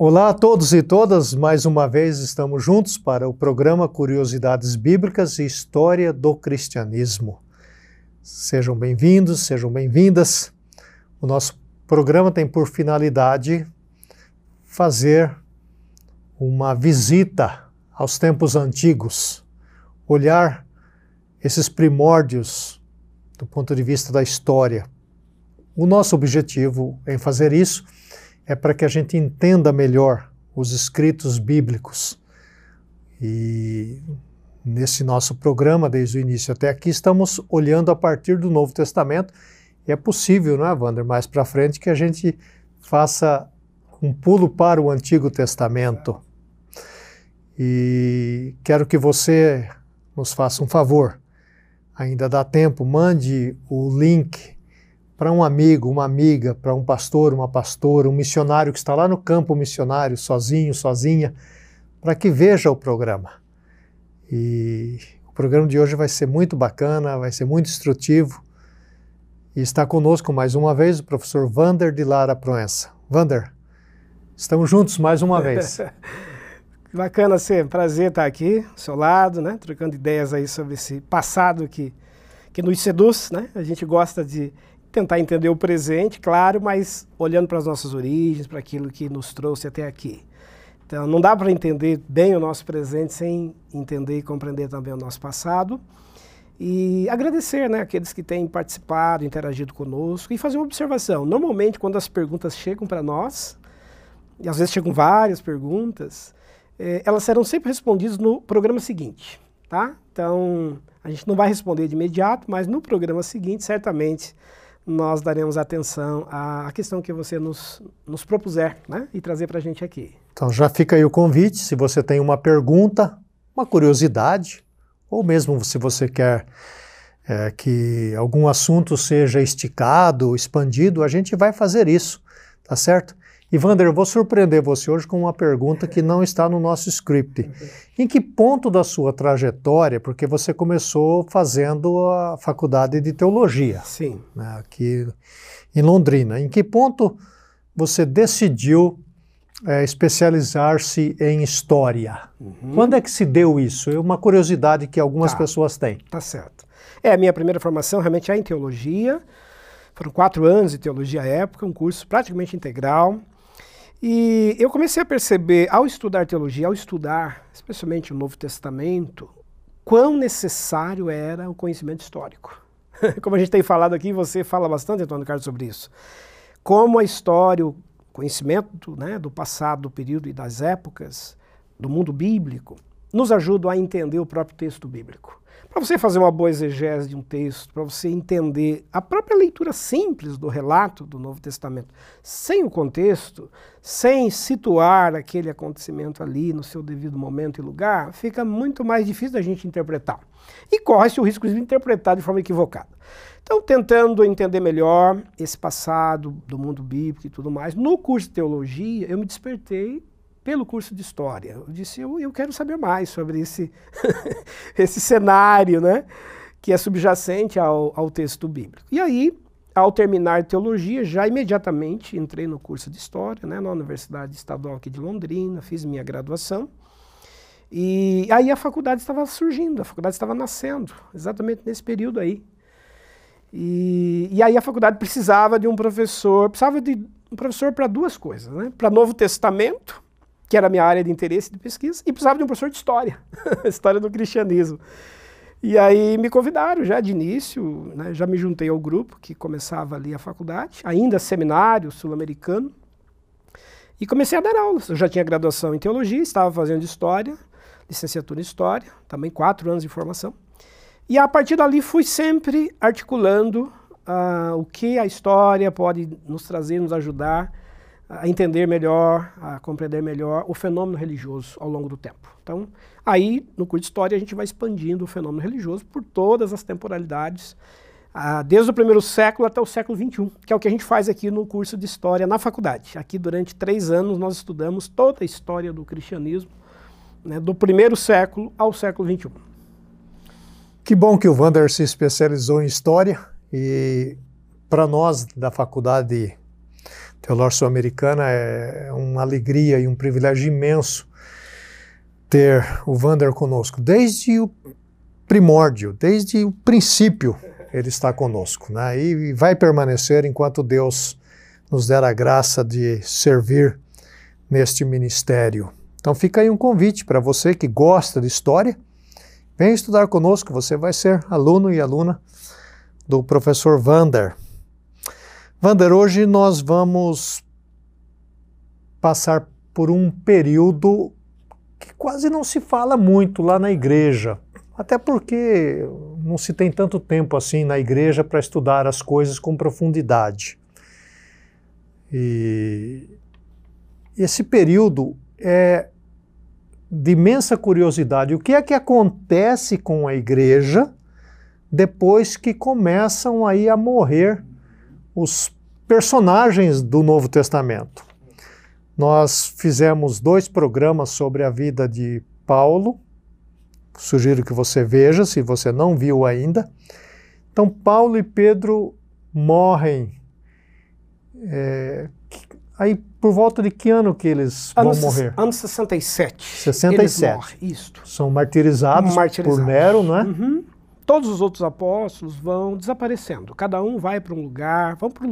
Olá a todos e todas, mais uma vez estamos juntos para o programa Curiosidades Bíblicas e História do Cristianismo. Sejam bem-vindos, sejam bem-vindas. O nosso programa tem por finalidade fazer uma visita aos tempos antigos, olhar esses primórdios do ponto de vista da história. O nosso objetivo em fazer isso é para que a gente entenda melhor os escritos bíblicos. E nesse nosso programa, desde o início até aqui, estamos olhando a partir do Novo Testamento. E é possível, não é, Wander, mais para frente, que a gente faça um pulo para o Antigo Testamento. E quero que você nos faça um favor. Ainda dá tempo, mande o link para um amigo, uma amiga, para um pastor, uma pastora, um missionário que está lá no campo missionário, sozinho, sozinha, para que veja o programa. E o programa de hoje vai ser muito bacana, vai ser muito instrutivo. E está conosco mais uma vez o professor Vander de Lara Proença. Vander, estamos juntos mais uma vez. Bacana ser, prazer estar aqui, ao seu lado, né, trocando ideias aí sobre esse passado que, que nos seduz, né? A gente gosta de tentar entender o presente, claro, mas olhando para as nossas origens, para aquilo que nos trouxe até aqui. Então, não dá para entender bem o nosso presente sem entender e compreender também o nosso passado. E agradecer né, aqueles que têm participado, interagido conosco e fazer uma observação. Normalmente, quando as perguntas chegam para nós, e às vezes chegam várias perguntas, eh, elas serão sempre respondidas no programa seguinte. Tá? Então, a gente não vai responder de imediato, mas no programa seguinte, certamente, nós daremos atenção à questão que você nos, nos propuser né, e trazer para a gente aqui. Então já fica aí o convite, se você tem uma pergunta, uma curiosidade, ou mesmo se você quer é, que algum assunto seja esticado, expandido, a gente vai fazer isso, tá certo? Ivander, eu vou surpreender você hoje com uma pergunta que não está no nosso script. Em que ponto da sua trajetória, porque você começou fazendo a faculdade de teologia, Sim. Né, aqui em Londrina, em que ponto você decidiu é, especializar-se em história? Uhum. Quando é que se deu isso? É uma curiosidade que algumas tá. pessoas têm. Tá certo. É, a minha primeira formação realmente é em teologia. Foram quatro anos de teologia à época, um curso praticamente integral. E eu comecei a perceber, ao estudar teologia, ao estudar especialmente o Novo Testamento, quão necessário era o conhecimento histórico. Como a gente tem falado aqui, você fala bastante, Antônio Carlos, sobre isso. Como a história, o conhecimento né, do passado, do período e das épocas, do mundo bíblico, nos ajuda a entender o próprio texto bíblico. Para você fazer uma boa exegese de um texto, para você entender a própria leitura simples do relato do Novo Testamento, sem o contexto, sem situar aquele acontecimento ali no seu devido momento e lugar, fica muito mais difícil da gente interpretar. E corre-se o risco de interpretar de forma equivocada. Então, tentando entender melhor esse passado do mundo bíblico e tudo mais, no curso de teologia, eu me despertei pelo curso de História. Eu disse, eu, eu quero saber mais sobre esse, esse cenário, né? Que é subjacente ao, ao texto bíblico. E aí, ao terminar teologia, já imediatamente entrei no curso de História, né, na Universidade Estadual aqui de Londrina, fiz minha graduação. E aí a faculdade estava surgindo, a faculdade estava nascendo, exatamente nesse período aí. E, e aí a faculdade precisava de um professor, precisava de um professor para duas coisas, né? Para Novo Testamento que era a minha área de interesse de pesquisa, e precisava de um professor de história, história do cristianismo. E aí me convidaram já de início, né, já me juntei ao grupo que começava ali a faculdade, ainda seminário sul-americano, e comecei a dar aulas. Eu já tinha graduação em teologia, estava fazendo história, licenciatura em história, também quatro anos de formação. E a partir dali fui sempre articulando uh, o que a história pode nos trazer, nos ajudar a entender melhor, a compreender melhor o fenômeno religioso ao longo do tempo. Então, aí, no curso de História, a gente vai expandindo o fenômeno religioso por todas as temporalidades, desde o primeiro século até o século XXI, que é o que a gente faz aqui no curso de História na faculdade. Aqui, durante três anos, nós estudamos toda a história do cristianismo, né, do primeiro século ao século XXI. Que bom que o Wander se especializou em História e, para nós da faculdade Teológica Sul-Americana é uma alegria e um privilégio imenso ter o Vander conosco. Desde o primórdio, desde o princípio, ele está conosco. Né? E vai permanecer enquanto Deus nos der a graça de servir neste ministério. Então fica aí um convite para você que gosta de história, venha estudar conosco, você vai ser aluno e aluna do professor Vander. Vander, hoje nós vamos passar por um período que quase não se fala muito lá na igreja, até porque não se tem tanto tempo assim na igreja para estudar as coisas com profundidade. E esse período é de imensa curiosidade. O que é que acontece com a igreja depois que começam aí a morrer os personagens do Novo Testamento? Nós fizemos dois programas sobre a vida de Paulo. Sugiro que você veja, se você não viu ainda. Então, Paulo e Pedro morrem é, Aí, por volta de que ano que eles anos, vão morrer? Ano 67. 67. Eles isto. São martirizados, martirizados. por Nero, não é? Uhum. Todos os outros apóstolos vão desaparecendo. Cada um vai para um lugar, vão para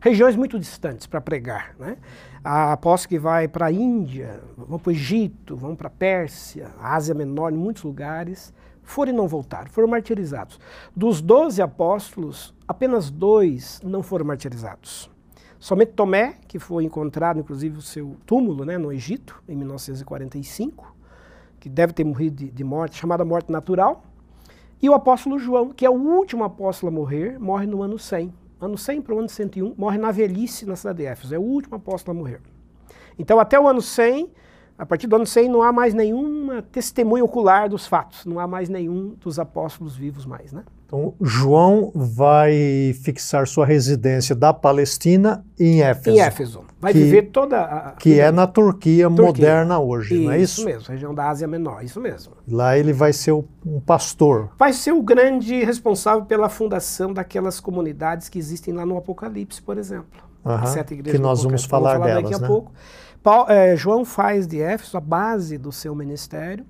regiões muito distantes para pregar. Né? A apóstolo que vai para a Índia, vão para o Egito, vão para a Pérsia, a Ásia Menor, em muitos lugares, foram e não voltaram, foram martirizados. Dos doze apóstolos, apenas dois não foram martirizados. Somente Tomé, que foi encontrado, inclusive, o seu túmulo né, no Egito, em 1945, que deve ter morrido de, de morte, chamada morte natural. E o apóstolo João, que é o último apóstolo a morrer, morre no ano 100. Ano 100 para o ano 101, morre na velhice na cidade de Éfeso. É o último apóstolo a morrer. Então, até o ano 100, a partir do ano 100, não há mais nenhuma testemunha ocular dos fatos. Não há mais nenhum dos apóstolos vivos mais, né? Então, João vai fixar sua residência da Palestina em Éfeso. Em Éfeso. Vai que, viver toda a. Que é na Turquia, Turquia, moderna hoje, isso, não é isso? Isso mesmo, região da Ásia Menor, isso mesmo. Lá ele vai ser um pastor. Vai ser o grande responsável pela fundação daquelas comunidades que existem lá no Apocalipse, por exemplo. Uh Sete igrejas que nós vamos falar, vamos falar delas, daqui a né? pouco. Paulo, é, João faz de Éfeso a base do seu ministério.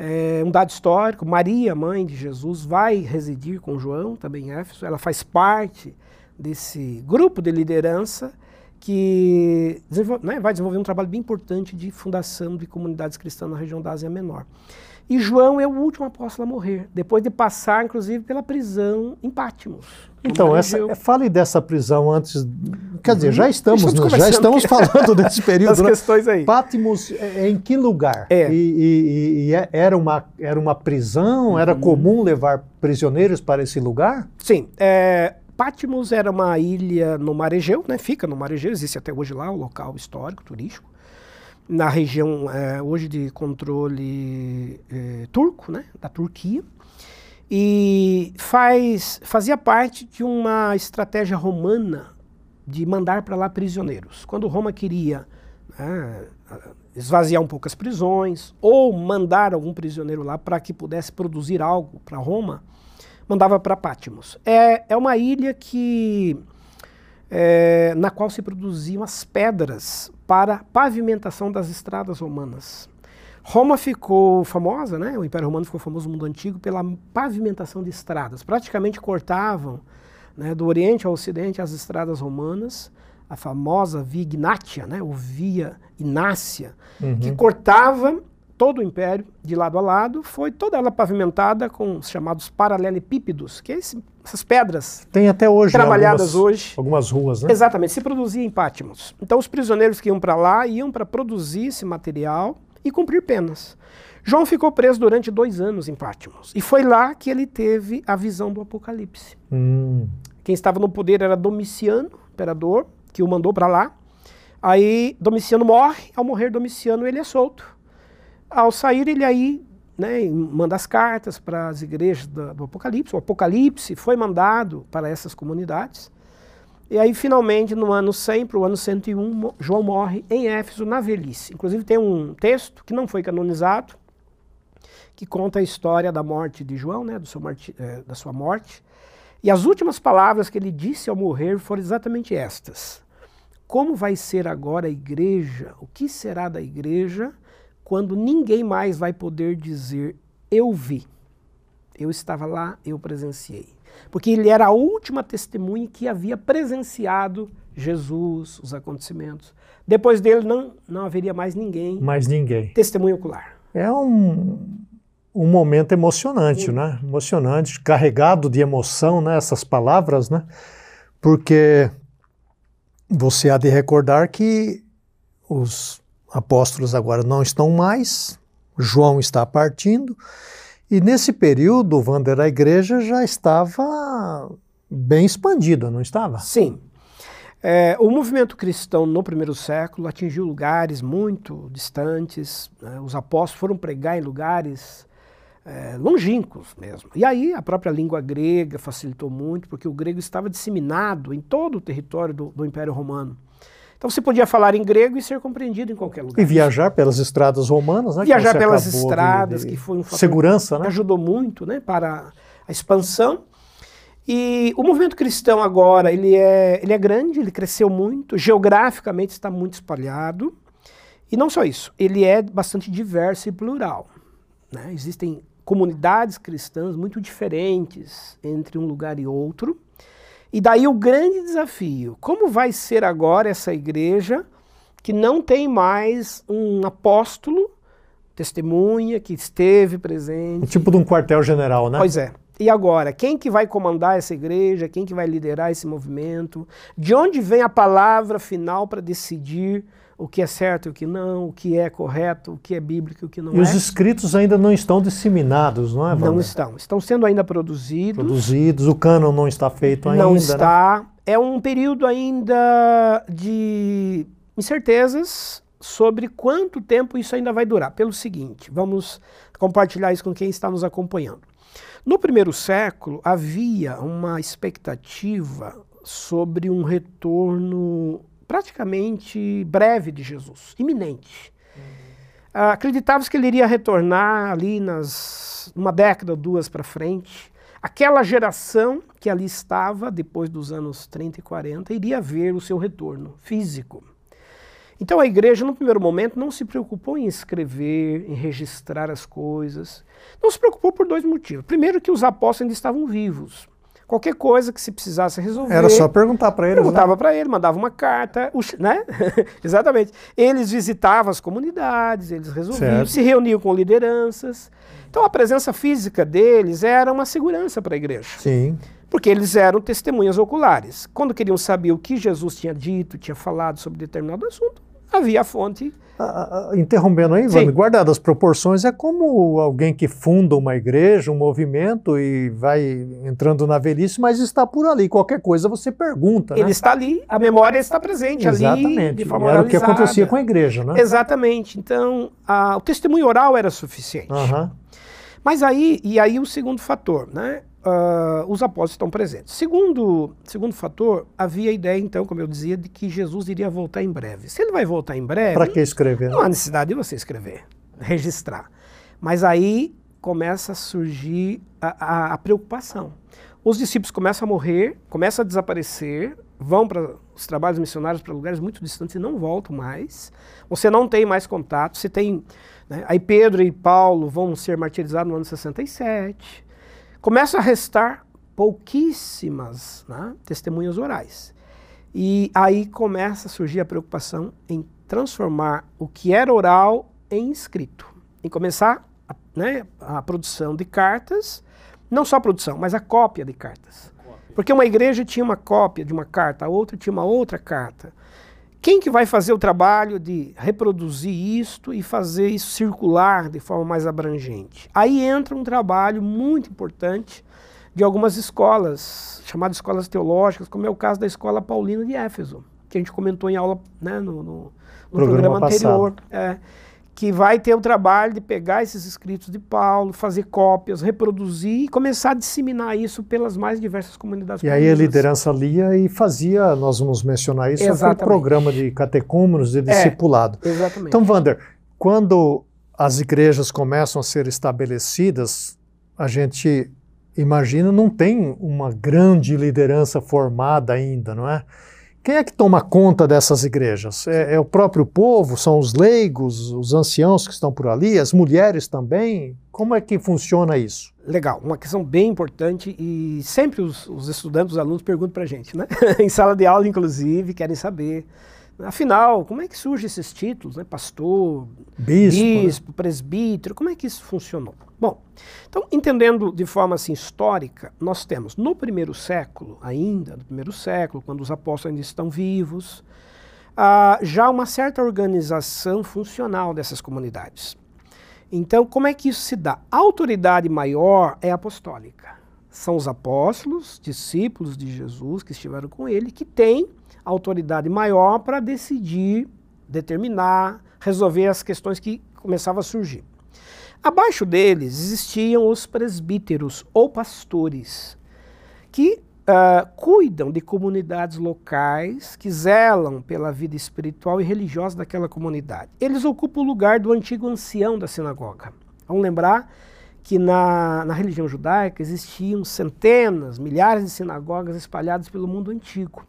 É, um dado histórico, Maria, mãe de Jesus, vai residir com João, também em Éfeso. Ela faz parte desse grupo de liderança que né, vai desenvolver um trabalho bem importante de fundação de comunidades cristãs na região da Ásia Menor. E João é o último apóstolo a morrer, depois de passar, inclusive, pela prisão em Patmos. Então, essa, é, fale dessa prisão antes. Quer dizer, já uhum. estamos, estamos já estamos falando desse período. Das né? questões aí. Patmos, é, é, em que lugar? É. E, e, e, é, era, uma, era uma prisão? Uhum. Era comum levar prisioneiros para esse lugar? Sim. É, Patmos era uma ilha no Mar Egeu, né? fica no Mar Egeu, existe até hoje lá, um local histórico, turístico na região é, hoje de controle é, turco, né, da Turquia, e faz, fazia parte de uma estratégia romana de mandar para lá prisioneiros. Quando Roma queria né, esvaziar um pouco as prisões ou mandar algum prisioneiro lá para que pudesse produzir algo para Roma, mandava para Patmos. É, é uma ilha que é, na qual se produziam as pedras para pavimentação das estradas romanas. Roma ficou famosa, né? o Império Romano ficou famoso no mundo antigo pela pavimentação de estradas. Praticamente cortavam né, do Oriente ao Ocidente as estradas romanas, a famosa Via Ignatia, né, ou Via Inácia, uhum. que cortava todo o império, de lado a lado, foi toda ela pavimentada com os chamados paralelepípedos, que é esse, essas pedras Tem até hoje trabalhadas algumas, hoje. Algumas ruas, né? Exatamente, se produzia em Pátimos. Então os prisioneiros que iam para lá iam para produzir esse material e cumprir penas. João ficou preso durante dois anos em Pátimos. E foi lá que ele teve a visão do Apocalipse. Hum. Quem estava no poder era Domiciano, imperador, que o mandou para lá. Aí Domiciano morre, ao morrer Domiciano ele é solto. Ao sair, ele aí né, manda as cartas para as igrejas do, do Apocalipse. O Apocalipse foi mandado para essas comunidades. E aí, finalmente, no ano 100 para o ano 101, João morre em Éfeso, na velhice. Inclusive, tem um texto que não foi canonizado, que conta a história da morte de João, né, marti, é, da sua morte. E as últimas palavras que ele disse ao morrer foram exatamente estas: como vai ser agora a igreja, o que será da igreja quando ninguém mais vai poder dizer eu vi, eu estava lá, eu presenciei. Porque ele era a última testemunha que havia presenciado Jesus, os acontecimentos. Depois dele não, não haveria mais ninguém. Mais ninguém. Testemunho ocular. É um, um momento emocionante, né? Emocionante, carregado de emoção, né? Essas palavras, né? Porque você há de recordar que os apóstolos agora não estão mais, João está partindo, e nesse período, Wander, a igreja já estava bem expandida, não estava? Sim. É, o movimento cristão no primeiro século atingiu lugares muito distantes, né? os apóstolos foram pregar em lugares é, longínquos mesmo. E aí a própria língua grega facilitou muito, porque o grego estava disseminado em todo o território do, do Império Romano. Então você podia falar em grego e ser compreendido em qualquer lugar. E viajar pelas estradas romanas, né? Viajar pelas estradas, de, de, que foi um fator segurança, né? que ajudou muito, né, para a expansão. E o movimento cristão agora, ele é, ele é grande, ele cresceu muito, geograficamente está muito espalhado. E não só isso, ele é bastante diverso e plural. Né? Existem comunidades cristãs muito diferentes entre um lugar e outro. E daí o grande desafio: como vai ser agora essa igreja que não tem mais um apóstolo, testemunha, que esteve presente? O tipo de um quartel-general, né? Pois é. E agora, quem que vai comandar essa igreja? Quem que vai liderar esse movimento? De onde vem a palavra final para decidir o que é certo e o que não, o que é correto, o que é bíblico e o que não e é. E os escritos ainda não estão disseminados, não é, Wander? Não estão. Estão sendo ainda produzidos. Produzidos, o cânon não está feito ainda. Não né? está. Né? É um período ainda de incertezas sobre quanto tempo isso ainda vai durar. Pelo seguinte, vamos compartilhar isso com quem está nos acompanhando. No primeiro século, havia uma expectativa sobre um retorno praticamente breve de Jesus, iminente. Uhum. Acreditava-se que ele iria retornar ali nas uma década ou duas para frente. Aquela geração que ali estava, depois dos anos 30 e 40, iria ver o seu retorno físico. Então a igreja, no primeiro momento, não se preocupou em escrever, em registrar as coisas. Não se preocupou por dois motivos. Primeiro, que os apóstolos ainda estavam vivos. Qualquer coisa que se precisasse resolver. Era só perguntar para ele. Perguntava né? para ele, mandava uma carta, né? Exatamente. Eles visitavam as comunidades, eles resolviam, certo. se reuniam com lideranças. Então a presença física deles era uma segurança para a igreja. Sim. Porque eles eram testemunhas oculares. Quando queriam saber o que Jesus tinha dito, tinha falado sobre determinado assunto, havia a fonte Uh, interrompendo aí, Ivan, guardado as proporções, é como alguém que funda uma igreja, um movimento e vai entrando na velhice, mas está por ali. Qualquer coisa você pergunta. Ele né? está ali, a memória está presente Exatamente. ali. De forma era o que acontecia com a igreja, né? Exatamente. Então, a, o testemunho oral era suficiente. Uhum. Mas aí, e aí o segundo fator, né? Uh, os apóstolos estão presentes. Segundo, segundo fator, havia a ideia, então, como eu dizia, de que Jesus iria voltar em breve. Se ele vai voltar em breve. Para que escrever? Não há necessidade de você escrever, registrar. Mas aí começa a surgir a, a, a preocupação. Os discípulos começam a morrer, começam a desaparecer, vão para os trabalhos missionários para lugares muito distantes e não voltam mais. Você não tem mais contato. Você tem. Né, aí Pedro e Paulo vão ser martirizados no ano 67 começa a restar pouquíssimas né, testemunhas orais. E aí começa a surgir a preocupação em transformar o que era oral em escrito, em começar a, né, a produção de cartas, não só a produção, mas a cópia de cartas. Porque uma igreja tinha uma cópia de uma carta, a outra tinha uma outra carta. Quem que vai fazer o trabalho de reproduzir isto e fazer isso circular de forma mais abrangente? Aí entra um trabalho muito importante de algumas escolas, chamadas escolas teológicas, como é o caso da Escola Paulina de Éfeso, que a gente comentou em aula né, no, no, no programa, programa anterior. É, que vai ter o trabalho de pegar esses escritos de Paulo, fazer cópias, reproduzir e começar a disseminar isso pelas mais diversas comunidades. E aí a liderança lia e fazia, nós vamos mencionar isso, o programa de catecúmenos, de é, discipulado. É, exatamente. Então, Wander, quando as igrejas começam a ser estabelecidas, a gente imagina, não tem uma grande liderança formada ainda, não é? Quem é que toma conta dessas igrejas? É, é, o próprio povo? São os leigos, os anciãos que estão por ali, as mulheres também? Como é que funciona isso? Legal, uma questão bem importante e sempre os, os estudantes, os alunos perguntam para a gente, né? em sala de aula, inclusive, querem saber. Afinal, como é que surgem esses títulos, né? Pastor, bispo, né? bispo presbítero, como é que isso funcionou? Bom, então, entendendo de forma assim histórica, nós temos no primeiro século, ainda, no primeiro século, quando os apóstolos ainda estão vivos, uh, já uma certa organização funcional dessas comunidades. Então, como é que isso se dá? A autoridade maior é apostólica. São os apóstolos, discípulos de Jesus que estiveram com ele, que têm autoridade maior para decidir, determinar, resolver as questões que começavam a surgir. Abaixo deles existiam os presbíteros ou pastores, que uh, cuidam de comunidades locais, que zelam pela vida espiritual e religiosa daquela comunidade. Eles ocupam o lugar do antigo ancião da sinagoga. Vamos lembrar que na, na religião judaica existiam centenas, milhares de sinagogas espalhadas pelo mundo antigo.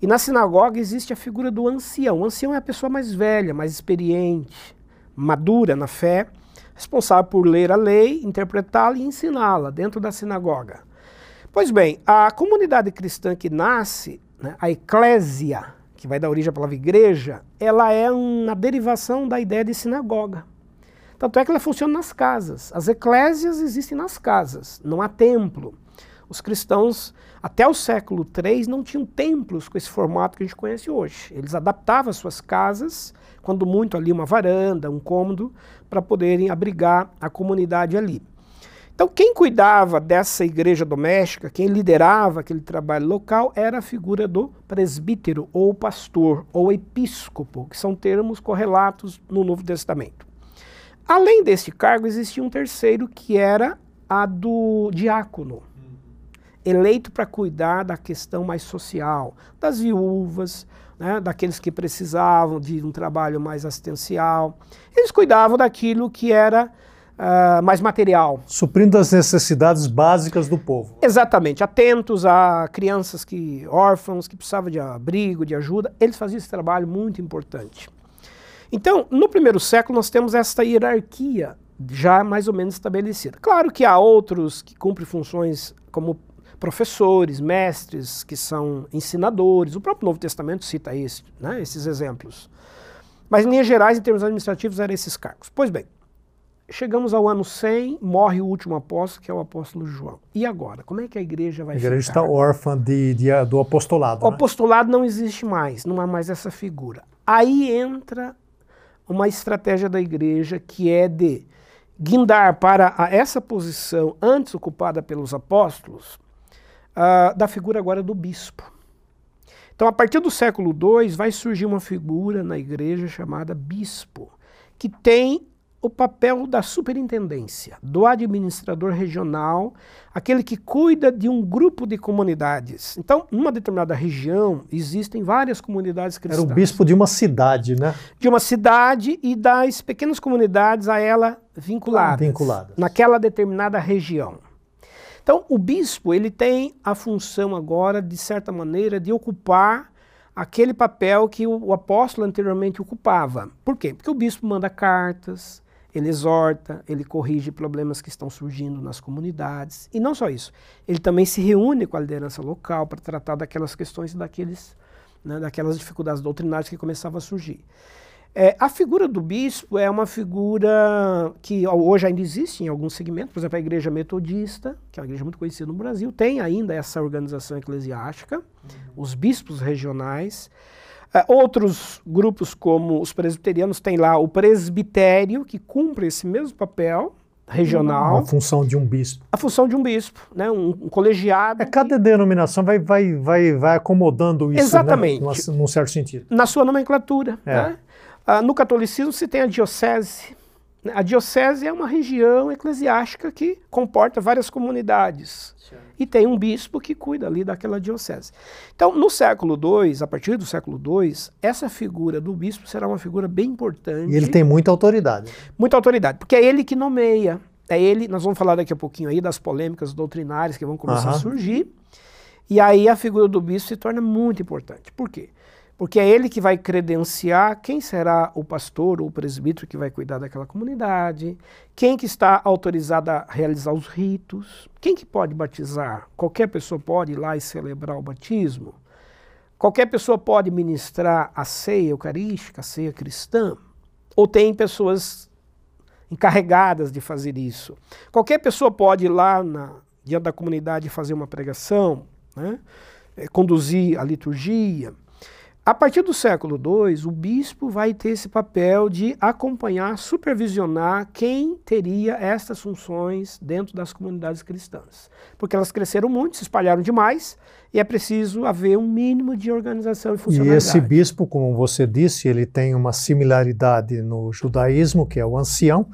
E na sinagoga existe a figura do ancião. O ancião é a pessoa mais velha, mais experiente, madura na fé, responsável por ler a lei, interpretá-la e ensiná-la dentro da sinagoga. Pois bem, a comunidade cristã que nasce, né, a eclésia, que vai dar origem à palavra igreja, ela é uma derivação da ideia de sinagoga. Tanto é que ela funciona nas casas. As eclésias existem nas casas, não há templo. Os cristãos, até o século III, não tinham templos com esse formato que a gente conhece hoje. Eles adaptavam as suas casas, quando muito ali uma varanda, um cômodo, para poderem abrigar a comunidade ali. Então, quem cuidava dessa igreja doméstica, quem liderava aquele trabalho local, era a figura do presbítero, ou pastor, ou episcopo, que são termos correlatos no Novo Testamento. Além desse cargo, existia um terceiro, que era a do diácono, eleito para cuidar da questão mais social, das viúvas, né, daqueles que precisavam de um trabalho mais assistencial. Eles cuidavam daquilo que era uh, mais material. Suprindo as necessidades básicas do povo. Exatamente. Atentos a crianças que órfãos, que precisavam de abrigo, de ajuda. Eles faziam esse trabalho muito importante. Então, no primeiro século, nós temos essa hierarquia já mais ou menos estabelecida. Claro que há outros que cumprem funções como professores, mestres que são ensinadores. O próprio Novo Testamento cita esse, né, esses exemplos. Mas, em linhas gerais, em termos administrativos, eram esses cargos. Pois bem, chegamos ao ano 100, morre o último apóstolo, que é o apóstolo João. E agora? Como é que a igreja vai ficar? A igreja está órfã de, de, do apostolado. O né? apostolado não existe mais, não há mais essa figura. Aí entra uma estratégia da igreja que é de guindar para essa posição antes ocupada pelos apóstolos uh, da figura agora do bispo. Então, a partir do século II, vai surgir uma figura na igreja chamada bispo, que tem o papel da superintendência, do administrador regional, aquele que cuida de um grupo de comunidades. Então, numa determinada região, existem várias comunidades cristãs. Era o bispo de uma cidade, né? De uma cidade e das pequenas comunidades a ela vinculadas. Vinculadas. Naquela determinada região. Então, o bispo ele tem a função agora, de certa maneira, de ocupar aquele papel que o, o apóstolo anteriormente ocupava. Por quê? Porque o bispo manda cartas, ele exorta, ele corrige problemas que estão surgindo nas comunidades. E não só isso, ele também se reúne com a liderança local para tratar daquelas questões e daqueles, né, daquelas dificuldades doutrinárias que começavam a surgir. É, a figura do bispo é uma figura que hoje ainda existe em alguns segmentos, por exemplo, a Igreja Metodista, que é uma igreja muito conhecida no Brasil, tem ainda essa organização eclesiástica, uhum. os bispos regionais. É, outros grupos, como os presbiterianos, têm lá o presbitério, que cumpre esse mesmo papel, regional. A função de um bispo. A função de um bispo, né? um, um colegiado. É, cada denominação vai, vai, vai, vai acomodando isso, né? Exatamente. Né? num certo sentido. Na sua nomenclatura. É. Né? Ah, no catolicismo se tem a diocese. Né? A diocese é uma região eclesiástica que comporta várias comunidades. Sim. E tem um bispo que cuida ali daquela diocese. Então, no século II, a partir do século II, essa figura do bispo será uma figura bem importante. E ele tem muita autoridade. Muita autoridade, porque é ele que nomeia. É ele, nós vamos falar daqui a pouquinho aí das polêmicas doutrinárias que vão começar a surgir. E aí a figura do bispo se torna muito importante. Por quê? Porque é ele que vai credenciar quem será o pastor ou o presbítero que vai cuidar daquela comunidade, quem que está autorizado a realizar os ritos, quem que pode batizar. Qualquer pessoa pode ir lá e celebrar o batismo. Qualquer pessoa pode ministrar a ceia eucarística, a ceia cristã. Ou tem pessoas encarregadas de fazer isso. Qualquer pessoa pode ir lá na, diante da comunidade fazer uma pregação, né? é, conduzir a liturgia. A partir do século II, o bispo vai ter esse papel de acompanhar, supervisionar quem teria estas funções dentro das comunidades cristãs. Porque elas cresceram muito, se espalharam demais, e é preciso haver um mínimo de organização e funcionalidade. E esse bispo, como você disse, ele tem uma similaridade no judaísmo, que é o ancião,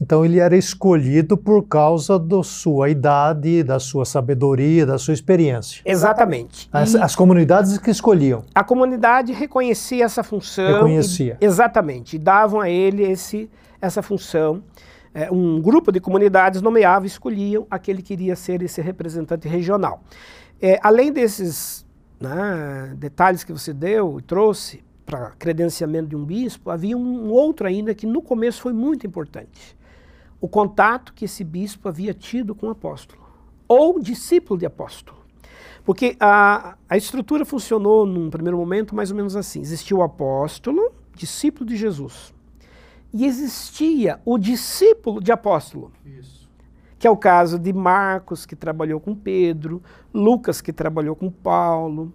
então ele era escolhido por causa da sua idade, da sua sabedoria, da sua experiência. Exatamente. As, as comunidades que escolhiam. A comunidade reconhecia essa função. Reconhecia. E, exatamente. E davam a ele esse, essa função. É, um grupo de comunidades nomeava e escolhiam aquele que iria ser esse representante regional. É, além desses né, detalhes que você deu e trouxe para credenciamento de um bispo, havia um outro ainda que no começo foi muito importante o contato que esse bispo havia tido com o apóstolo, ou discípulo de apóstolo. Porque a, a estrutura funcionou num primeiro momento mais ou menos assim: existia o apóstolo, discípulo de Jesus, e existia o discípulo de apóstolo. Isso. Que é o caso de Marcos, que trabalhou com Pedro, Lucas, que trabalhou com Paulo,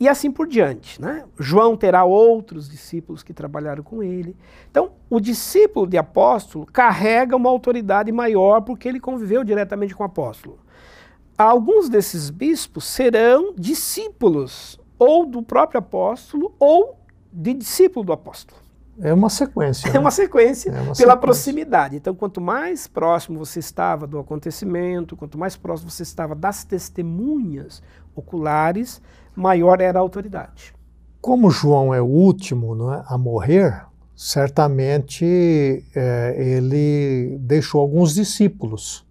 e assim por diante. Né? João terá outros discípulos que trabalharam com ele. Então, o discípulo de apóstolo carrega uma autoridade maior porque ele conviveu diretamente com o apóstolo. Alguns desses bispos serão discípulos ou do próprio apóstolo ou de discípulo do apóstolo. É uma sequência. É né? uma sequência é uma pela sequência. proximidade. Então, quanto mais próximo você estava do acontecimento, quanto mais próximo você estava das testemunhas oculares, maior era a autoridade. Como João é o último é, a morrer, certamente é, ele deixou alguns discípulos.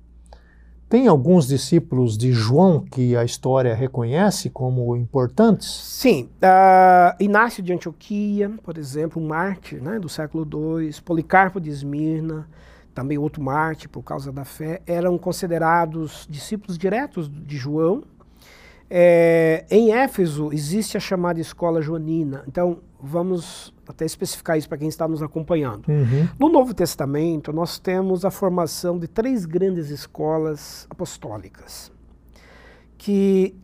Tem alguns discípulos de João que a história reconhece como importantes? Sim. Uh, Inácio de Antioquia, por exemplo, um mártir né, do século II, Policarpo de Esmirna, também outro mártir por causa da fé, eram considerados discípulos diretos de João, é, em Éfeso existe a chamada escola joanina. Então, vamos até especificar isso para quem está nos acompanhando. Uhum. No Novo Testamento, nós temos a formação de três grandes escolas apostólicas. Que,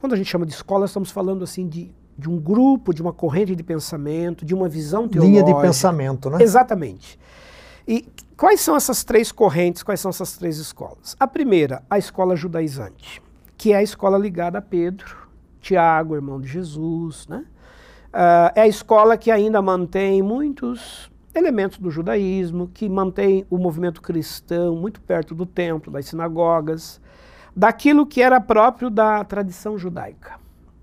quando a gente chama de escola, estamos falando assim de, de um grupo, de uma corrente de pensamento, de uma visão teológica. Linha de pensamento, né? Exatamente. E quais são essas três correntes, quais são essas três escolas? A primeira, a escola judaizante que é a escola ligada a Pedro, Tiago, irmão de Jesus. Né? Uh, é a escola que ainda mantém muitos elementos do judaísmo, que mantém o movimento cristão muito perto do templo, das sinagogas, daquilo que era próprio da tradição judaica,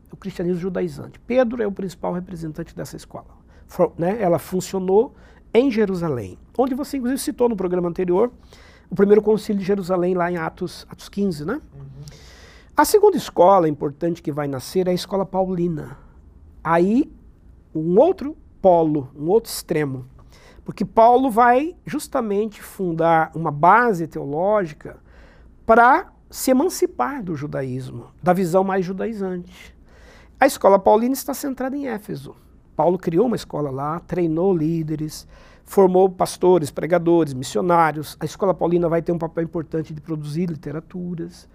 o cristianismo judaizante. Pedro é o principal representante dessa escola. For, né, ela funcionou em Jerusalém, onde você inclusive citou no programa anterior o primeiro concílio de Jerusalém, lá em Atos, Atos 15, né? Uhum. A segunda escola importante que vai nascer é a escola paulina. Aí, um outro polo, um outro extremo. Porque Paulo vai justamente fundar uma base teológica para se emancipar do judaísmo, da visão mais judaizante. A escola paulina está centrada em Éfeso. Paulo criou uma escola lá, treinou líderes, formou pastores, pregadores, missionários. A escola paulina vai ter um papel importante de produzir literaturas.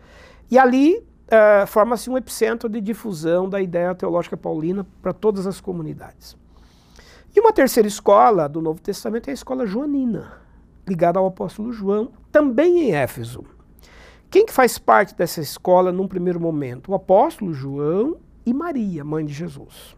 E ali uh, forma-se um epicentro de difusão da ideia teológica paulina para todas as comunidades. E uma terceira escola do Novo Testamento é a escola joanina, ligada ao apóstolo João, também em Éfeso. Quem que faz parte dessa escola num primeiro momento? O apóstolo João e Maria, mãe de Jesus.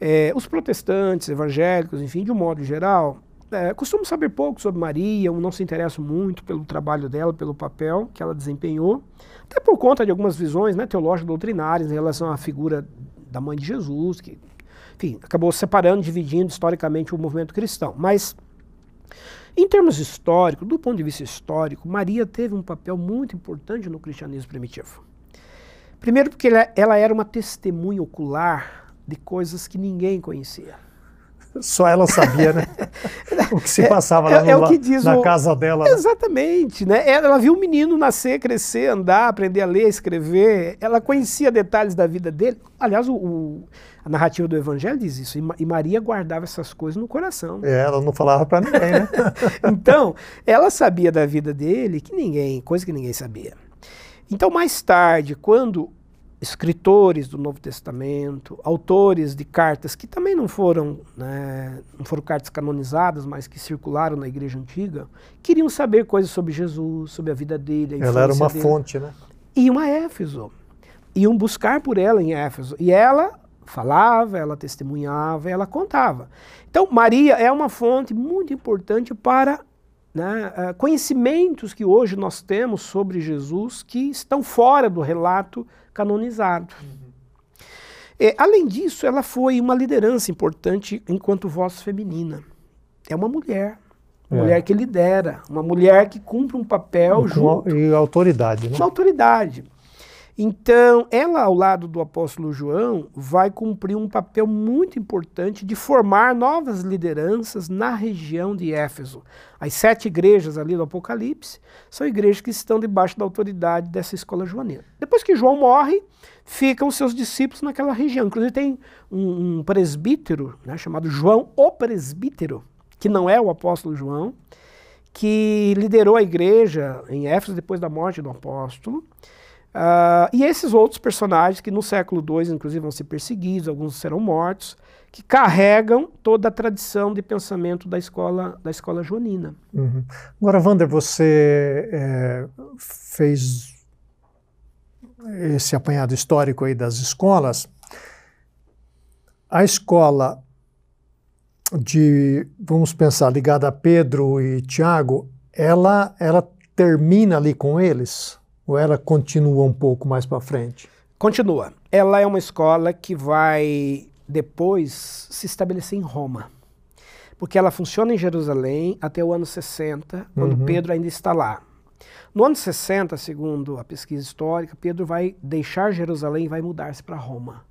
É, os protestantes, evangélicos, enfim, de um modo geral, é, costumam saber pouco sobre Maria, não se interessam muito pelo trabalho dela, pelo papel que ela desempenhou, até por conta de algumas visões né, teológicas doutrinárias em relação à figura da mãe de Jesus, que, enfim, acabou separando, dividindo historicamente o movimento cristão. Mas, em termos históricos, do ponto de vista histórico, Maria teve um papel muito importante no cristianismo primitivo. Primeiro, porque ela era uma testemunha ocular de coisas que ninguém conhecia. Só ela sabia, né? o que se passava é, lá é no, o que diz na o... casa dela. Né? Exatamente, né? Ela viu o menino nascer, crescer, andar, aprender a ler, escrever. Ela conhecia detalhes da vida dele. Aliás, o, o, a narrativa do Evangelho diz isso. E Maria guardava essas coisas no coração. É, ela não falava para ninguém, né? então, ela sabia da vida dele que ninguém, coisa que ninguém sabia. Então, mais tarde, quando escritores do Novo Testamento, autores de cartas que também não foram, né, não foram cartas canonizadas, mas que circularam na Igreja Antiga, queriam saber coisas sobre Jesus, sobre a vida dele. A ela era uma dele. fonte, né? Iam a Éfeso, iam buscar por ela em Éfeso, e ela falava, ela testemunhava, ela contava. Então Maria é uma fonte muito importante para né, uh, conhecimentos que hoje nós temos sobre Jesus que estão fora do relato canonizado. Uhum. É, além disso, ela foi uma liderança importante enquanto voz feminina. É uma mulher. Uma é. mulher que lidera, uma mulher que cumpre um papel Com junto. E autoridade, né? Uma autoridade. Então, ela, ao lado do apóstolo João, vai cumprir um papel muito importante de formar novas lideranças na região de Éfeso. As sete igrejas ali do Apocalipse são igrejas que estão debaixo da autoridade dessa escola joanina. Depois que João morre, ficam seus discípulos naquela região. Inclusive, tem um, um presbítero né, chamado João o Presbítero, que não é o apóstolo João, que liderou a igreja em Éfeso depois da morte do apóstolo. Uh, e esses outros personagens que no século II, inclusive, vão ser perseguidos, alguns serão mortos, que carregam toda a tradição de pensamento da escola, da escola joanina. Uhum. Agora, Wander, você é, fez esse apanhado histórico aí das escolas. A escola de, vamos pensar, ligada a Pedro e Tiago, ela, ela termina ali com eles? Ou ela continua um pouco mais para frente? Continua. Ela é uma escola que vai depois se estabelecer em Roma. Porque ela funciona em Jerusalém até o ano 60, quando uhum. Pedro ainda está lá. No ano 60, segundo a pesquisa histórica, Pedro vai deixar Jerusalém e vai mudar-se para Roma.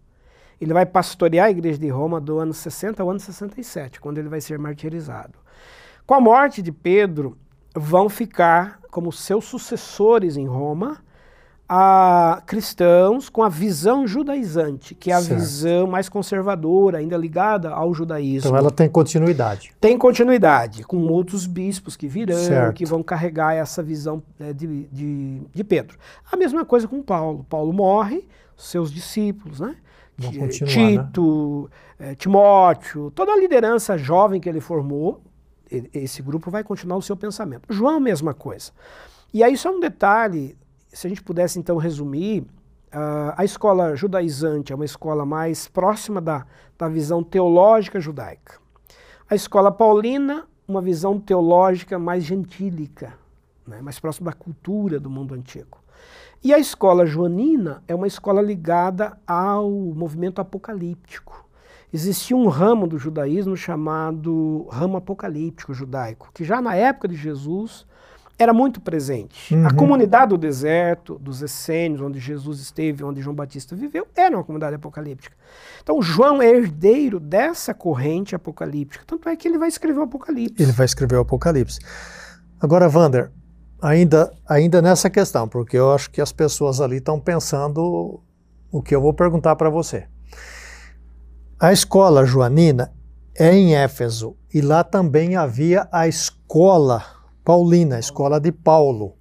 Ele vai pastorear a igreja de Roma do ano 60 ao ano 67, quando ele vai ser martirizado. Com a morte de Pedro, vão ficar como seus sucessores em Roma a cristãos com a visão judaizante, que é a certo. visão mais conservadora, ainda ligada ao judaísmo. Então ela tem continuidade. Tem continuidade, com outros bispos que virão, certo. que vão carregar essa visão né, de, de, de, Pedro. A mesma coisa com Paulo. Paulo morre, seus discípulos, né? Tito, né? Timóteo, toda a liderança jovem que ele formou esse grupo vai continuar o seu pensamento. João, mesma coisa. E aí, só um detalhe: se a gente pudesse então resumir, uh, a escola judaizante é uma escola mais próxima da, da visão teológica judaica. A escola paulina, uma visão teológica mais gentílica, né, mais próxima da cultura do mundo antigo. E a escola joanina é uma escola ligada ao movimento apocalíptico. Existia um ramo do judaísmo chamado ramo apocalíptico judaico, que já na época de Jesus era muito presente. Uhum. A comunidade do deserto, dos essênios, onde Jesus esteve, onde João Batista viveu, era uma comunidade apocalíptica. Então João é herdeiro dessa corrente apocalíptica. Tanto é que ele vai escrever o Apocalipse. Ele vai escrever o Apocalipse. Agora, Wander, ainda, ainda nessa questão, porque eu acho que as pessoas ali estão pensando o que eu vou perguntar para você. A escola joanina é em Éfeso e lá também havia a escola paulina, a escola de Paulo.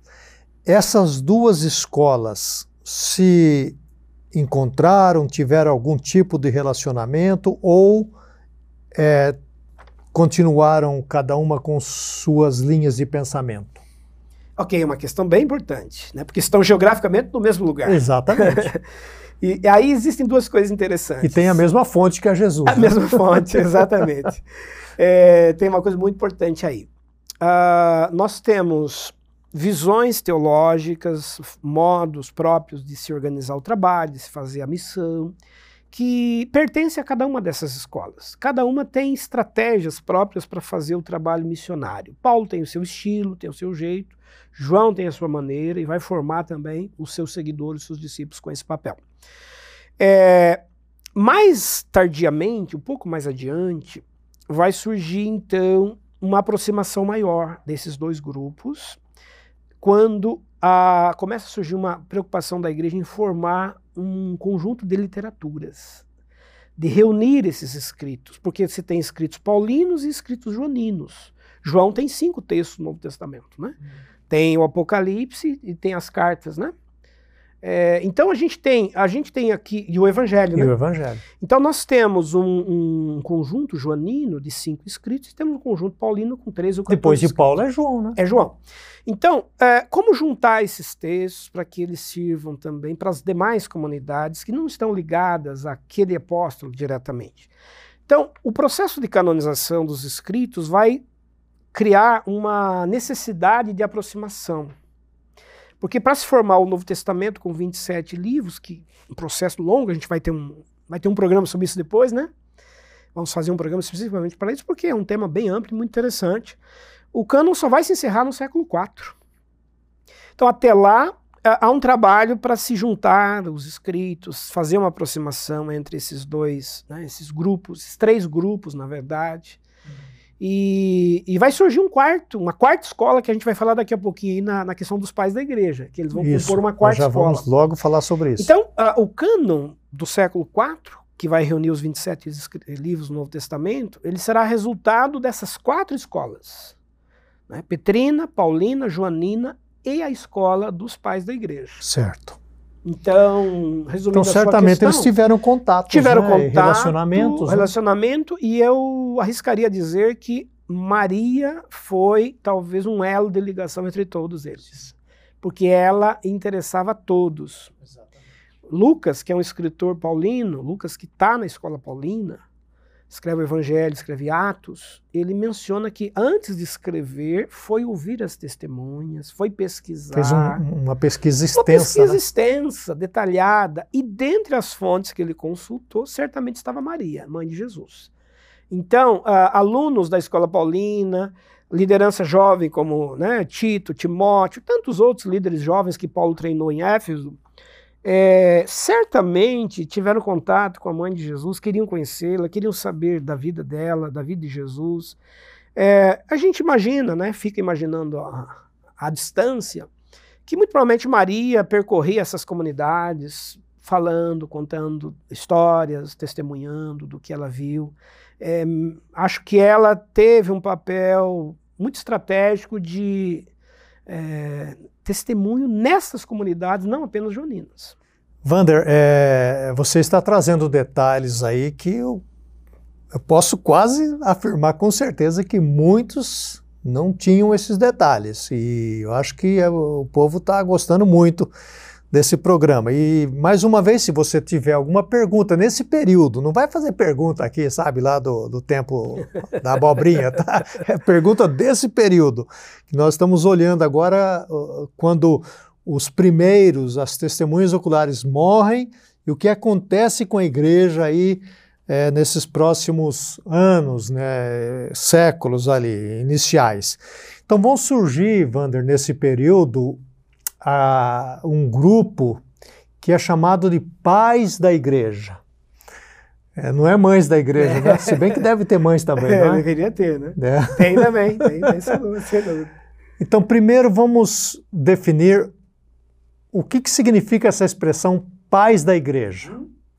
Essas duas escolas se encontraram, tiveram algum tipo de relacionamento ou é, continuaram cada uma com suas linhas de pensamento? Ok, é uma questão bem importante, né? porque estão geograficamente no mesmo lugar. Exatamente. E aí existem duas coisas interessantes. E tem a mesma fonte que a Jesus. A né? mesma fonte, exatamente. é, tem uma coisa muito importante aí. Uh, nós temos visões teológicas, modos próprios de se organizar o trabalho, de se fazer a missão, que pertence a cada uma dessas escolas. Cada uma tem estratégias próprias para fazer o trabalho missionário. Paulo tem o seu estilo, tem o seu jeito, João tem a sua maneira e vai formar também os seus seguidores, os seus discípulos com esse papel. É, mais tardiamente, um pouco mais adiante, vai surgir então uma aproximação maior desses dois grupos, quando a, começa a surgir uma preocupação da igreja em formar um conjunto de literaturas, de reunir esses escritos, porque você tem escritos paulinos e escritos joaninos. João tem cinco textos no Novo Testamento, né? Uhum. Tem o Apocalipse e tem as cartas, né? É, então a gente tem, a gente tem aqui e o Evangelho, e né? o Evangelho. Então nós temos um, um, conjunto joanino de cinco escritos e temos um conjunto paulino com três ou Depois de escritos. Paulo é João, né? É João. Então, é, como juntar esses textos para que eles sirvam também para as demais comunidades que não estão ligadas àquele apóstolo diretamente? Então, o processo de canonização dos escritos vai criar uma necessidade de aproximação. Porque para se formar o Novo Testamento com 27 livros, que é um processo longo, a gente vai ter um, vai ter um programa sobre isso depois, né? Vamos fazer um programa especificamente para isso, porque é um tema bem amplo e muito interessante. O cânon só vai se encerrar no século IV. Então, até lá, há um trabalho para se juntar os escritos, fazer uma aproximação entre esses dois, né, esses grupos, esses três grupos, na verdade. E, e, vai surgir um quarto, uma quarta escola que a gente vai falar daqui a pouquinho na, na questão dos pais da igreja, que eles vão isso, compor uma quarta já escola. Vamos logo falar sobre isso. Então, uh, o cânon do século IV, que vai reunir os 27 livros do Novo Testamento, ele será resultado dessas quatro escolas: né? Petrina, Paulina, Joanina e a escola dos pais da igreja. Certo. Então, resumindo Então, certamente questão, eles tiveram contato, tiveram né? contato, relacionamentos. Né? Relacionamento, e eu arriscaria dizer que Maria foi talvez um elo de ligação entre todos eles. Porque ela interessava a todos. Exatamente. Lucas, que é um escritor paulino, Lucas que está na escola paulina, escreve o Evangelho, escreve Atos, ele menciona que antes de escrever foi ouvir as testemunhas, foi pesquisar. Fez um, uma pesquisa extensa. Uma pesquisa né? extensa, detalhada. E dentre as fontes que ele consultou, certamente estava Maria, mãe de Jesus. Então, uh, alunos da escola paulina, liderança jovem como né, Tito, Timóteo, tantos outros líderes jovens que Paulo treinou em Éfeso, é, certamente tiveram contato com a mãe de Jesus, queriam conhecê-la, queriam saber da vida dela, da vida de Jesus. É, a gente imagina, né, fica imaginando a, a distância, que muito provavelmente Maria percorria essas comunidades, falando, contando histórias, testemunhando do que ela viu. É, acho que ela teve um papel muito estratégico de é, testemunho nessas comunidades, não apenas joaninas. Vander, é, você está trazendo detalhes aí que eu, eu posso quase afirmar com certeza que muitos não tinham esses detalhes. E eu acho que o povo está gostando muito desse programa. E mais uma vez, se você tiver alguma pergunta nesse período, não vai fazer pergunta aqui, sabe, lá do, do tempo da abobrinha, tá? É pergunta desse período, que nós estamos olhando agora quando os primeiros, as testemunhas oculares morrem e o que acontece com a igreja aí é, nesses próximos anos, né, séculos ali, iniciais. Então vão surgir, Wander, nesse período, a um grupo que é chamado de pais da igreja. É, não é mães da igreja, né? Se bem que deve ter mães também, é, né? Deveria ter, né? É. Tem também, tem, tem sem dúvida. Então, primeiro vamos definir o que, que significa essa expressão pais da igreja.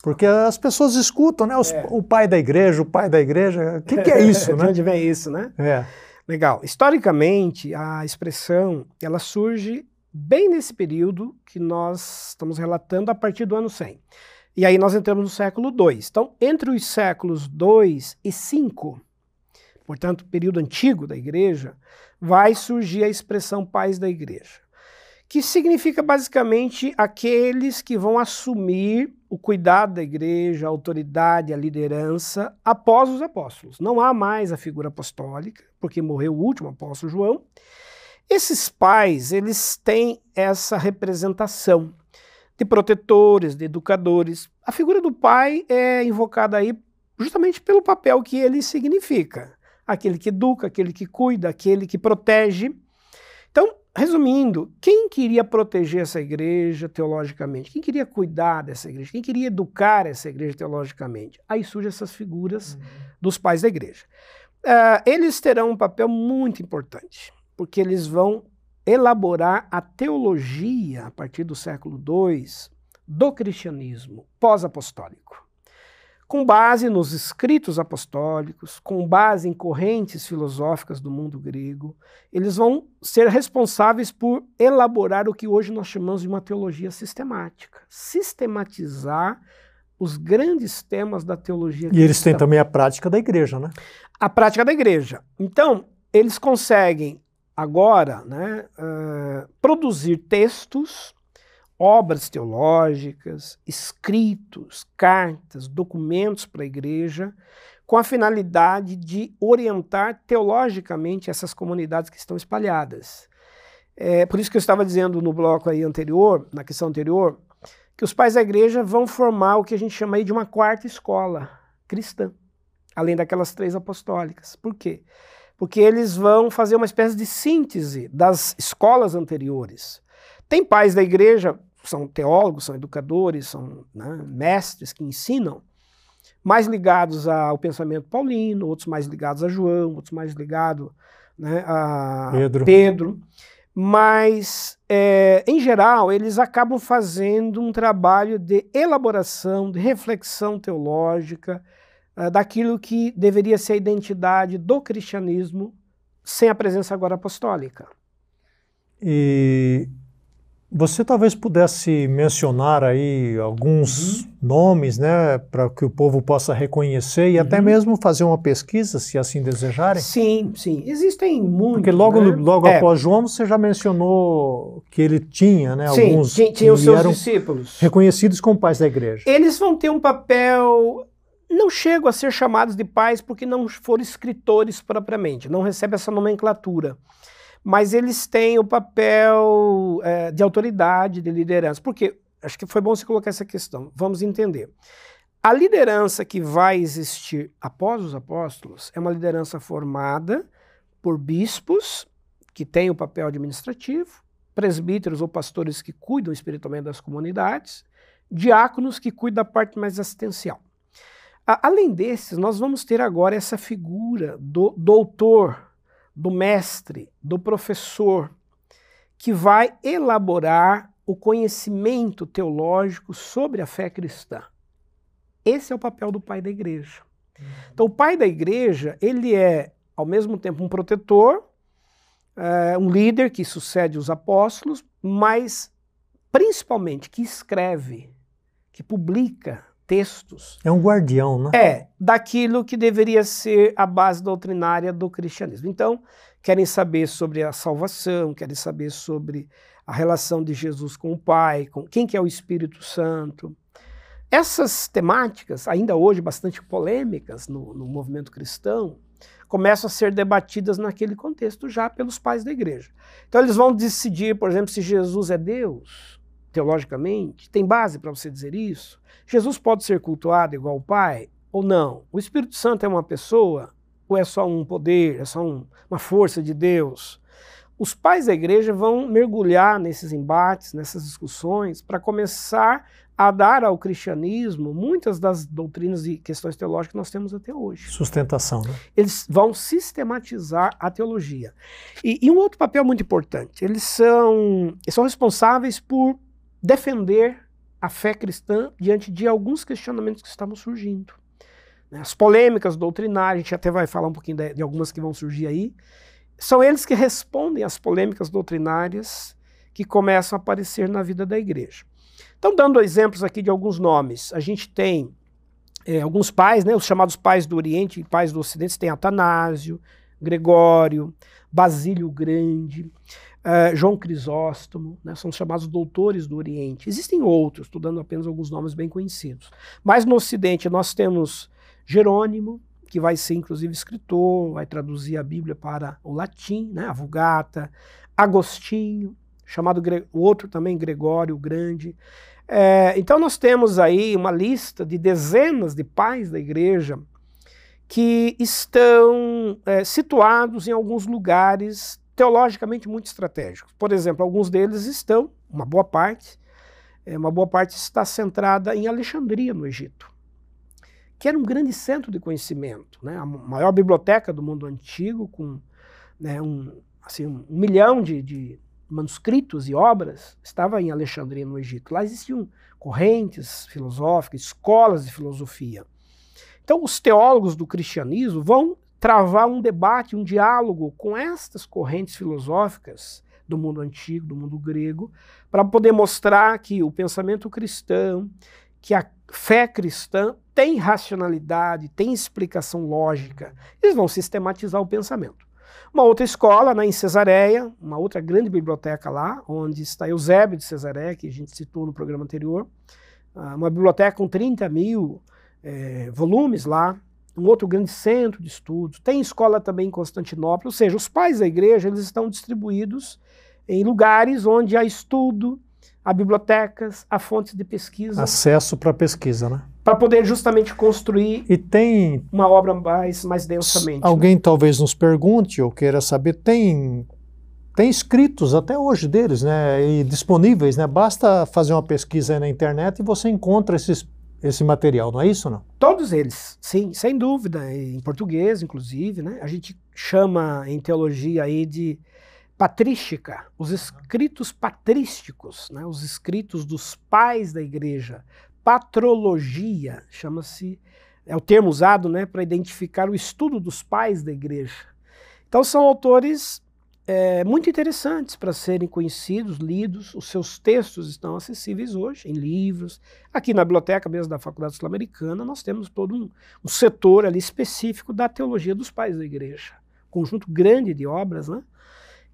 Porque as pessoas escutam, né? Os, é. O pai da igreja, o pai da igreja. O que, que é isso, né? De onde vem isso, né? É. Legal. Historicamente, a expressão ela surge bem nesse período que nós estamos relatando a partir do ano 100. E aí nós entramos no século II. Então, entre os séculos 2 e 5, portanto, período antigo da igreja, vai surgir a expressão pais da igreja, que significa basicamente aqueles que vão assumir o cuidado da igreja, a autoridade, a liderança após os apóstolos. Não há mais a figura apostólica, porque morreu o último apóstolo João, esses pais, eles têm essa representação de protetores, de educadores. A figura do pai é invocada aí justamente pelo papel que ele significa. Aquele que educa, aquele que cuida, aquele que protege. Então, resumindo, quem queria proteger essa igreja teologicamente? Quem queria cuidar dessa igreja? Quem queria educar essa igreja teologicamente? Aí surgem essas figuras uhum. dos pais da igreja. Uh, eles terão um papel muito importante, porque eles vão elaborar a teologia a partir do século II do cristianismo pós-apostólico. Com base nos escritos apostólicos, com base em correntes filosóficas do mundo grego, eles vão ser responsáveis por elaborar o que hoje nós chamamos de uma teologia sistemática. Sistematizar os grandes temas da teologia. E eles têm também a prática da igreja, né? A prática da igreja. Então, eles conseguem agora né, uh, produzir textos, obras teológicas, escritos, cartas, documentos para a igreja, com a finalidade de orientar teologicamente essas comunidades que estão espalhadas. É, por isso que eu estava dizendo no bloco aí anterior, na questão anterior, que os pais da igreja vão formar o que a gente chama aí de uma quarta escola cristã, além daquelas três apostólicas. Por quê? Porque eles vão fazer uma espécie de síntese das escolas anteriores. Tem pais da igreja, são teólogos, são educadores, são né, mestres que ensinam, mais ligados ao pensamento paulino, outros mais ligados a João, outros mais ligados né, a Pedro. Pedro. Mas, é, em geral, eles acabam fazendo um trabalho de elaboração, de reflexão teológica, daquilo que deveria ser a identidade do cristianismo sem a presença agora apostólica. E você talvez pudesse mencionar aí alguns uhum. nomes, né, para que o povo possa reconhecer e uhum. até mesmo fazer uma pesquisa, se assim desejarem? Sim, sim. Existem muitos. Porque logo, né? logo é. após João você já mencionou que ele tinha, né, sim, alguns tinha, tinha os seus discípulos reconhecidos como pais da igreja. Eles vão ter um papel não chegam a ser chamados de pais porque não foram escritores propriamente, não recebem essa nomenclatura. Mas eles têm o papel é, de autoridade, de liderança. Porque, acho que foi bom você colocar essa questão. Vamos entender. A liderança que vai existir após os apóstolos é uma liderança formada por bispos, que têm o papel administrativo, presbíteros ou pastores que cuidam espiritualmente das comunidades, diáconos que cuidam da parte mais assistencial. Além desses, nós vamos ter agora essa figura do doutor, do mestre, do professor, que vai elaborar o conhecimento teológico sobre a fé cristã. Esse é o papel do pai da igreja. Uhum. Então, o pai da igreja, ele é, ao mesmo tempo, um protetor, é, um líder que sucede os apóstolos, mas principalmente que escreve, que publica textos. É um guardião, né? É, daquilo que deveria ser a base doutrinária do cristianismo. Então, querem saber sobre a salvação, querem saber sobre a relação de Jesus com o Pai, com quem que é o Espírito Santo. Essas temáticas, ainda hoje bastante polêmicas no, no movimento cristão, começam a ser debatidas naquele contexto já pelos pais da igreja. Então eles vão decidir, por exemplo, se Jesus é Deus, teologicamente? Tem base para você dizer isso? Jesus pode ser cultuado igual o Pai ou não? O Espírito Santo é uma pessoa ou é só um poder, é só um, uma força de Deus? Os pais da igreja vão mergulhar nesses embates, nessas discussões, para começar a dar ao cristianismo muitas das doutrinas e questões teológicas que nós temos até hoje. Sustentação, né? Eles vão sistematizar a teologia. E, e um outro papel muito importante, eles são, eles são responsáveis por defender a fé cristã diante de alguns questionamentos que estavam surgindo. Né? As polêmicas doutrinárias, a gente até vai falar um pouquinho de, algumas que vão surgir aí, são eles que respondem às polêmicas doutrinárias que começam a aparecer na vida da igreja. Então, dando exemplos aqui de alguns nomes, a gente tem é, alguns pais, né, os chamados pais do Oriente e pais do Ocidente, tem Atanásio, Gregório, Basílio Grande, Uh, João Crisóstomo, né, são chamados doutores do Oriente. Existem outros, estou dando apenas alguns nomes bem conhecidos. Mas no Ocidente nós temos Jerônimo, que vai ser inclusive escritor, vai traduzir a Bíblia para o latim, né, a Vulgata, Agostinho, chamado o outro também Gregório o Grande. É, então nós temos aí uma lista de dezenas de pais da igreja que estão é, situados em alguns lugares teologicamente muito estratégicos. Por exemplo, alguns deles estão, uma boa parte, é, uma boa parte está centrada em Alexandria, no Egito, que era um grande centro de conhecimento, né? a maior biblioteca do mundo antigo, com né, um, assim, um milhão de, de manuscritos e obras, estava em Alexandria, no Egito. Lá existiam correntes filosóficas, escolas de filosofia. Então, os teólogos do cristianismo vão travar um debate, um diálogo com estas correntes filosóficas do mundo antigo, do mundo grego, para poder mostrar que o pensamento cristão, que a fé cristã tem racionalidade, tem explicação lógica. Eles vão sistematizar o pensamento. Uma outra escola, né, em Cesareia, uma outra grande biblioteca lá, onde está Eusébio de Cesareia, que a gente citou no programa anterior, ah, uma biblioteca com 30 mil é, volumes lá, um outro grande centro de estudos. Tem escola também em Constantinopla, ou seja, os pais da igreja eles estão distribuídos em lugares onde há estudo, há bibliotecas, há fontes de pesquisa. Acesso para pesquisa, né? Para poder justamente construir e tem uma obra mais, mais densamente. Alguém né? talvez nos pergunte ou queira saber, tem tem escritos até hoje deles, né, e disponíveis, né? Basta fazer uma pesquisa na internet e você encontra esses esse material, não é isso não? Todos eles, sim, sem dúvida, em português, inclusive, né? A gente chama em teologia aí de patrística, os escritos patrísticos, né? os escritos dos pais da igreja. Patrologia chama-se, é o termo usado né, para identificar o estudo dos pais da igreja. Então são autores é, muito interessantes para serem conhecidos, lidos. Os seus textos estão acessíveis hoje em livros. Aqui na biblioteca mesmo da Faculdade Sul-Americana, nós temos todo um, um, setor ali específico da teologia dos pais da igreja. Conjunto grande de obras, né?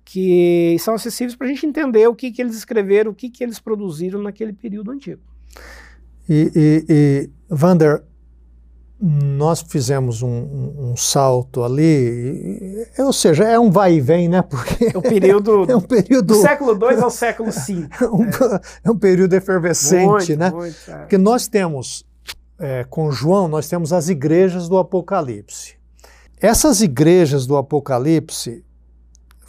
Que são acessíveis para a gente entender o que, que eles escreveram, o que, que eles produziram naquele período antigo. E, e, e Vander, nós fizemos um, um, um, salto ali, ou seja, é um vai e vem, né? Porque é um período, é um período do século II ao século V. um, é. é. um período efervescente, muito, né? Muito, é. Porque nós temos, é, com João, nós temos as igrejas do Apocalipse. Essas igrejas do Apocalipse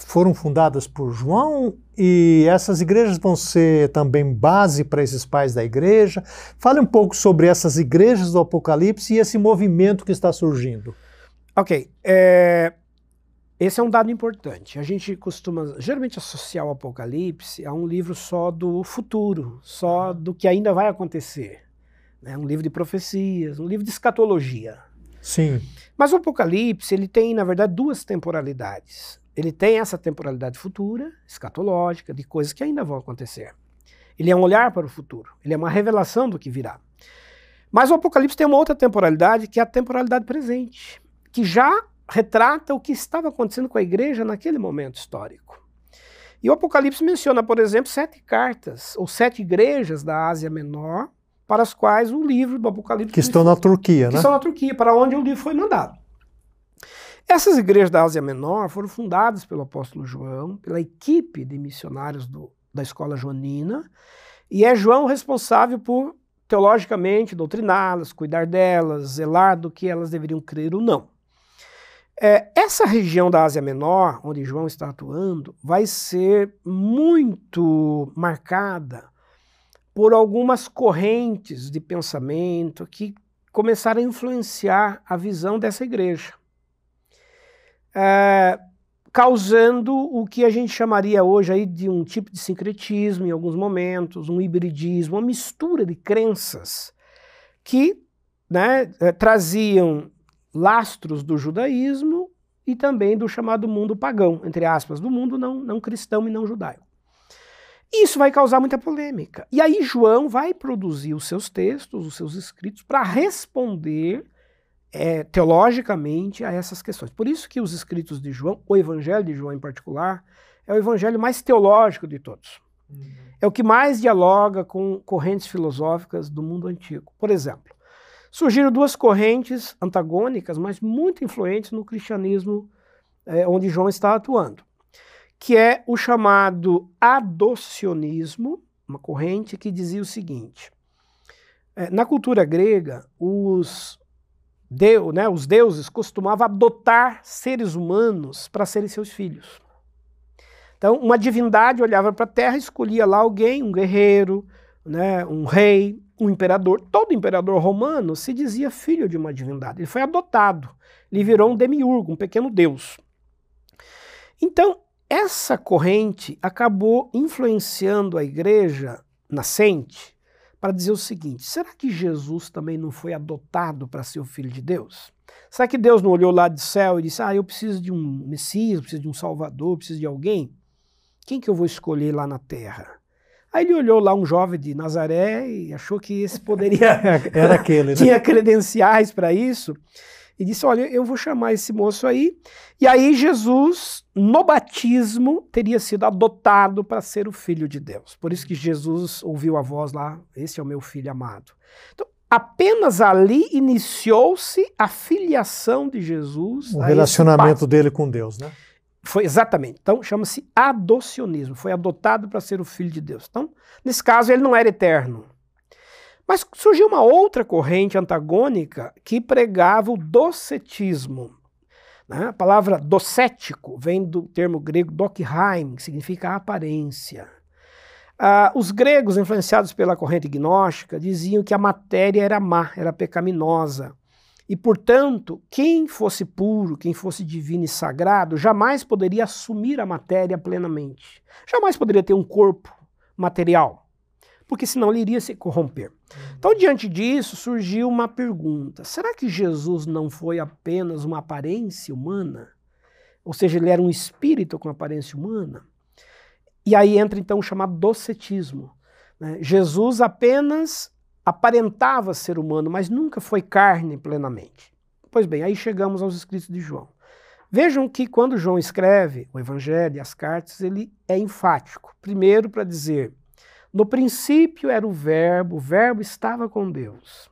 foram fundadas por João e essas igrejas vão ser também base para esses pais da igreja. Fale um pouco sobre essas igrejas do Apocalipse e esse movimento que está surgindo. Ok. É, esse é um dado importante. A gente costuma geralmente associar o Apocalipse a um livro só do futuro, só do que ainda vai acontecer. É um livro de profecias, um livro de escatologia. Sim. Mas o Apocalipse ele tem, na verdade, duas temporalidades. Ele tem essa temporalidade futura, escatológica, de coisas que ainda vão acontecer. Ele é um olhar para o futuro, ele é uma revelação do que virá. Mas o Apocalipse tem uma outra temporalidade, que é a temporalidade presente, que já retrata o que estava acontecendo com a igreja naquele momento histórico. E o Apocalipse menciona, por exemplo, sete cartas, ou sete igrejas da Ásia Menor, para as quais o livro do Apocalipse. Que estão na Turquia, que né? Que estão na Turquia, para onde o livro foi mandado. Essas igrejas da Ásia Menor foram fundadas pelo apóstolo João, pela equipe de missionários do, da escola joanina, e é João responsável por, teologicamente, doutriná-las, cuidar delas, zelar do que elas deveriam crer ou não. É, essa região da Ásia Menor, onde João está atuando, vai ser muito marcada por algumas correntes de pensamento que começaram a influenciar a visão dessa igreja é, causando o que a gente chamaria hoje aí de um tipo de sincretismo em alguns momentos, um hibridismo, uma mistura de crenças que né, é, traziam lastros do judaísmo e também do chamado mundo pagão, entre aspas, do mundo não, não cristão e não judaico. Isso vai causar muita polêmica. E aí João vai produzir os seus textos, os seus escritos, para responder é, teologicamente a essas questões. Por isso que os escritos de João, o Evangelho de João em particular, é o evangelho mais teológico de todos. Uhum. É o que mais dialoga com correntes filosóficas do mundo antigo. Por exemplo, surgiram duas correntes antagônicas, mas muito influentes no cristianismo é, onde João está atuando, que é o chamado adocionismo uma corrente que dizia o seguinte: é, na cultura grega, os, deu, né, os deuses costumavam adotar seres humanos para serem seus filhos. Então, uma divindade olhava para a terra, escolhia lá alguém, um guerreiro, né, um rei, um imperador. Todo imperador romano se dizia filho de uma divindade. Ele foi adotado. Ele virou um demiurgo, um pequeno deus. Então, essa corrente acabou influenciando a igreja nascente para dizer o seguinte: será que Jesus também não foi adotado para ser o filho de Deus? Será que Deus não olhou lá do céu e disse: Ah, eu preciso de um Messias, preciso de um Salvador, preciso de alguém? Quem que eu vou escolher lá na terra? Aí ele olhou lá um jovem de Nazaré e achou que esse poderia. Era aquele, né? Tinha credenciais para isso. E disse: Olha, eu vou chamar esse moço aí. E aí Jesus, no batismo, teria sido adotado para ser o filho de Deus. Por isso que Jesus ouviu a voz lá: Esse é o meu filho amado. Então, apenas ali iniciou-se a filiação de Jesus. O relacionamento dele com Deus, né? Foi exatamente. Então chama-se adocionismo. Foi adotado para ser o filho de Deus. Então, nesse caso, ele não era eterno. Mas surgiu uma outra corrente antagônica que pregava o docetismo. Né? A palavra docético vem do termo grego dokheim, que significa aparência. Ah, os gregos, influenciados pela corrente gnóstica, diziam que a matéria era má, era pecaminosa. E, portanto, quem fosse puro, quem fosse divino e sagrado, jamais poderia assumir a matéria plenamente. Jamais poderia ter um corpo material, porque senão ele iria se corromper. Então, diante disso, surgiu uma pergunta: será que Jesus não foi apenas uma aparência humana? Ou seja, ele era um espírito com aparência humana? E aí entra então o chamado docetismo. Né? Jesus apenas aparentava ser humano, mas nunca foi carne plenamente. Pois bem, aí chegamos aos escritos de João. Vejam que quando João escreve o Evangelho e as cartas, ele é enfático. Primeiro, para dizer: no princípio era o Verbo, o Verbo estava com Deus.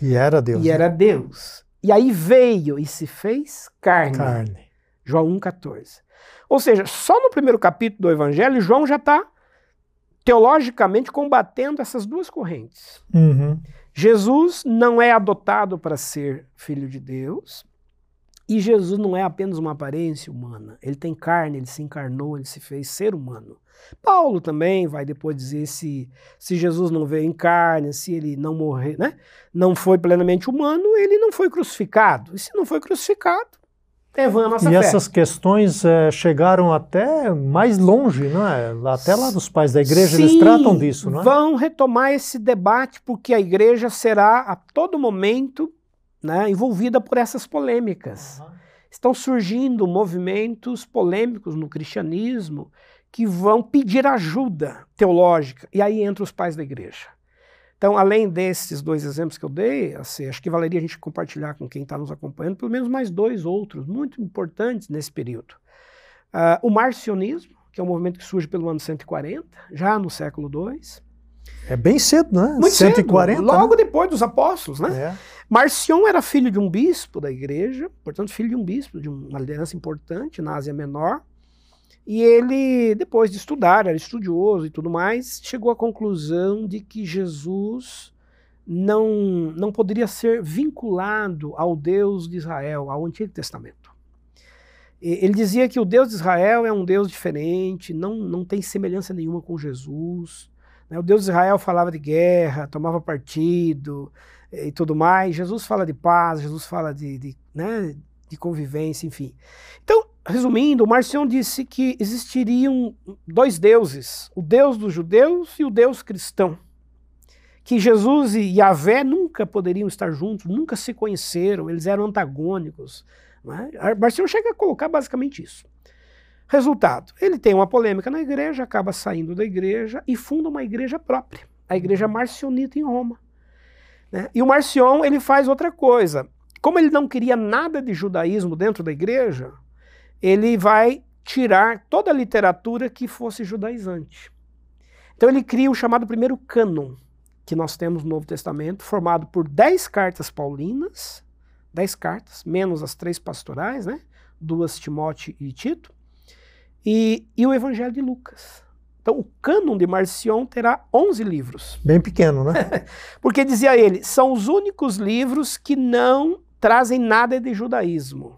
E era Deus. E né? era Deus. E aí veio e se fez carne. Carne. João 1,14. Ou seja, só no primeiro capítulo do Evangelho, João já está teologicamente combatendo essas duas correntes. Uhum. Jesus não é adotado para ser filho de Deus, e Jesus não é apenas uma aparência humana. Ele tem carne, ele se encarnou, ele se fez ser humano. Paulo também vai depois dizer se, se Jesus não veio em carne, se ele não morreu, né? não foi plenamente humano, ele não foi crucificado. E se não foi crucificado, é vã a nossa e fé. essas questões é, chegaram até mais longe, não é? Até lá dos pais da igreja, Sim, eles tratam disso, não é? Vão retomar esse debate porque a igreja será a todo momento né, envolvida por essas polêmicas. Uhum. Estão surgindo movimentos polêmicos no cristianismo que vão pedir ajuda teológica. E aí entram os pais da igreja. Então, além desses dois exemplos que eu dei, assim, acho que valeria a gente compartilhar com quem está nos acompanhando pelo menos mais dois outros muito importantes nesse período. Uh, o marcionismo, que é um movimento que surge pelo ano 140, já no século II. É bem cedo, né? Muito 140. Cedo, logo né? depois dos apóstolos, né? É. Marcion era filho de um bispo da igreja, portanto, filho de um bispo, de uma liderança importante na Ásia Menor. E ele, depois de estudar, era estudioso e tudo mais, chegou à conclusão de que Jesus não, não poderia ser vinculado ao Deus de Israel, ao Antigo Testamento. Ele dizia que o Deus de Israel é um Deus diferente, não, não tem semelhança nenhuma com Jesus. Né? O Deus de Israel falava de guerra, tomava partido e tudo mais. Jesus fala de paz, Jesus fala de, de, né, de convivência, enfim. Então, resumindo, Marcion disse que existiriam dois deuses, o Deus dos judeus e o Deus cristão. Que Jesus e Yahvé nunca poderiam estar juntos, nunca se conheceram, eles eram antagônicos. É? Marcion chega a colocar basicamente isso. Resultado, ele tem uma polêmica na igreja, acaba saindo da igreja e funda uma igreja própria, a igreja marcionita em Roma. Né? E o Marcion ele faz outra coisa. Como ele não queria nada de judaísmo dentro da igreja, ele vai tirar toda a literatura que fosse judaizante. Então ele cria o chamado primeiro cânon, que nós temos no Novo Testamento, formado por dez cartas paulinas, dez cartas, menos as três pastorais, né? duas Timóteo e Tito, e, e o Evangelho de Lucas. Então, o cânon de Marcion terá 11 livros. Bem pequeno, né? Porque dizia ele, são os únicos livros que não trazem nada de judaísmo.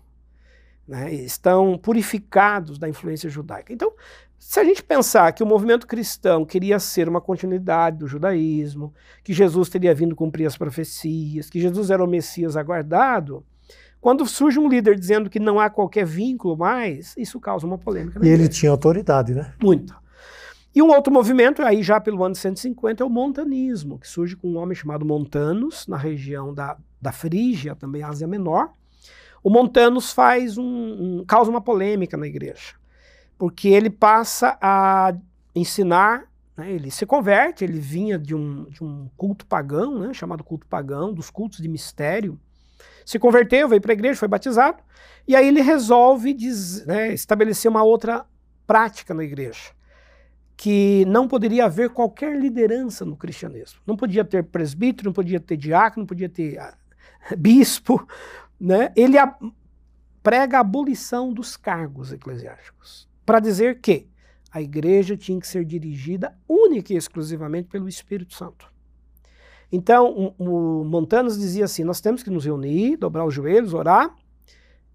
Né? Estão purificados da influência judaica. Então, se a gente pensar que o movimento cristão queria ser uma continuidade do judaísmo, que Jesus teria vindo cumprir as profecias, que Jesus era o Messias aguardado, quando surge um líder dizendo que não há qualquer vínculo mais, isso causa uma polêmica. E ele tinha autoridade, né? Muito. E um outro movimento, aí já pelo ano 150, é o montanismo, que surge com um homem chamado Montanus, na região da, da Frígia, também Ásia Menor. O Montanus faz um, um, causa uma polêmica na igreja, porque ele passa a ensinar, né, ele se converte, ele vinha de um, de um culto pagão, né, chamado culto pagão, dos cultos de mistério, se converteu, veio para a igreja, foi batizado, e aí ele resolve diz, né, estabelecer uma outra prática na igreja que não poderia haver qualquer liderança no cristianismo. Não podia ter presbítero, não podia ter diácono, não podia ter ah, bispo. Né? Ele a, prega a abolição dos cargos eclesiásticos, para dizer que a igreja tinha que ser dirigida única e exclusivamente pelo Espírito Santo. Então, o, o dizia assim: nós temos que nos reunir, dobrar os joelhos, orar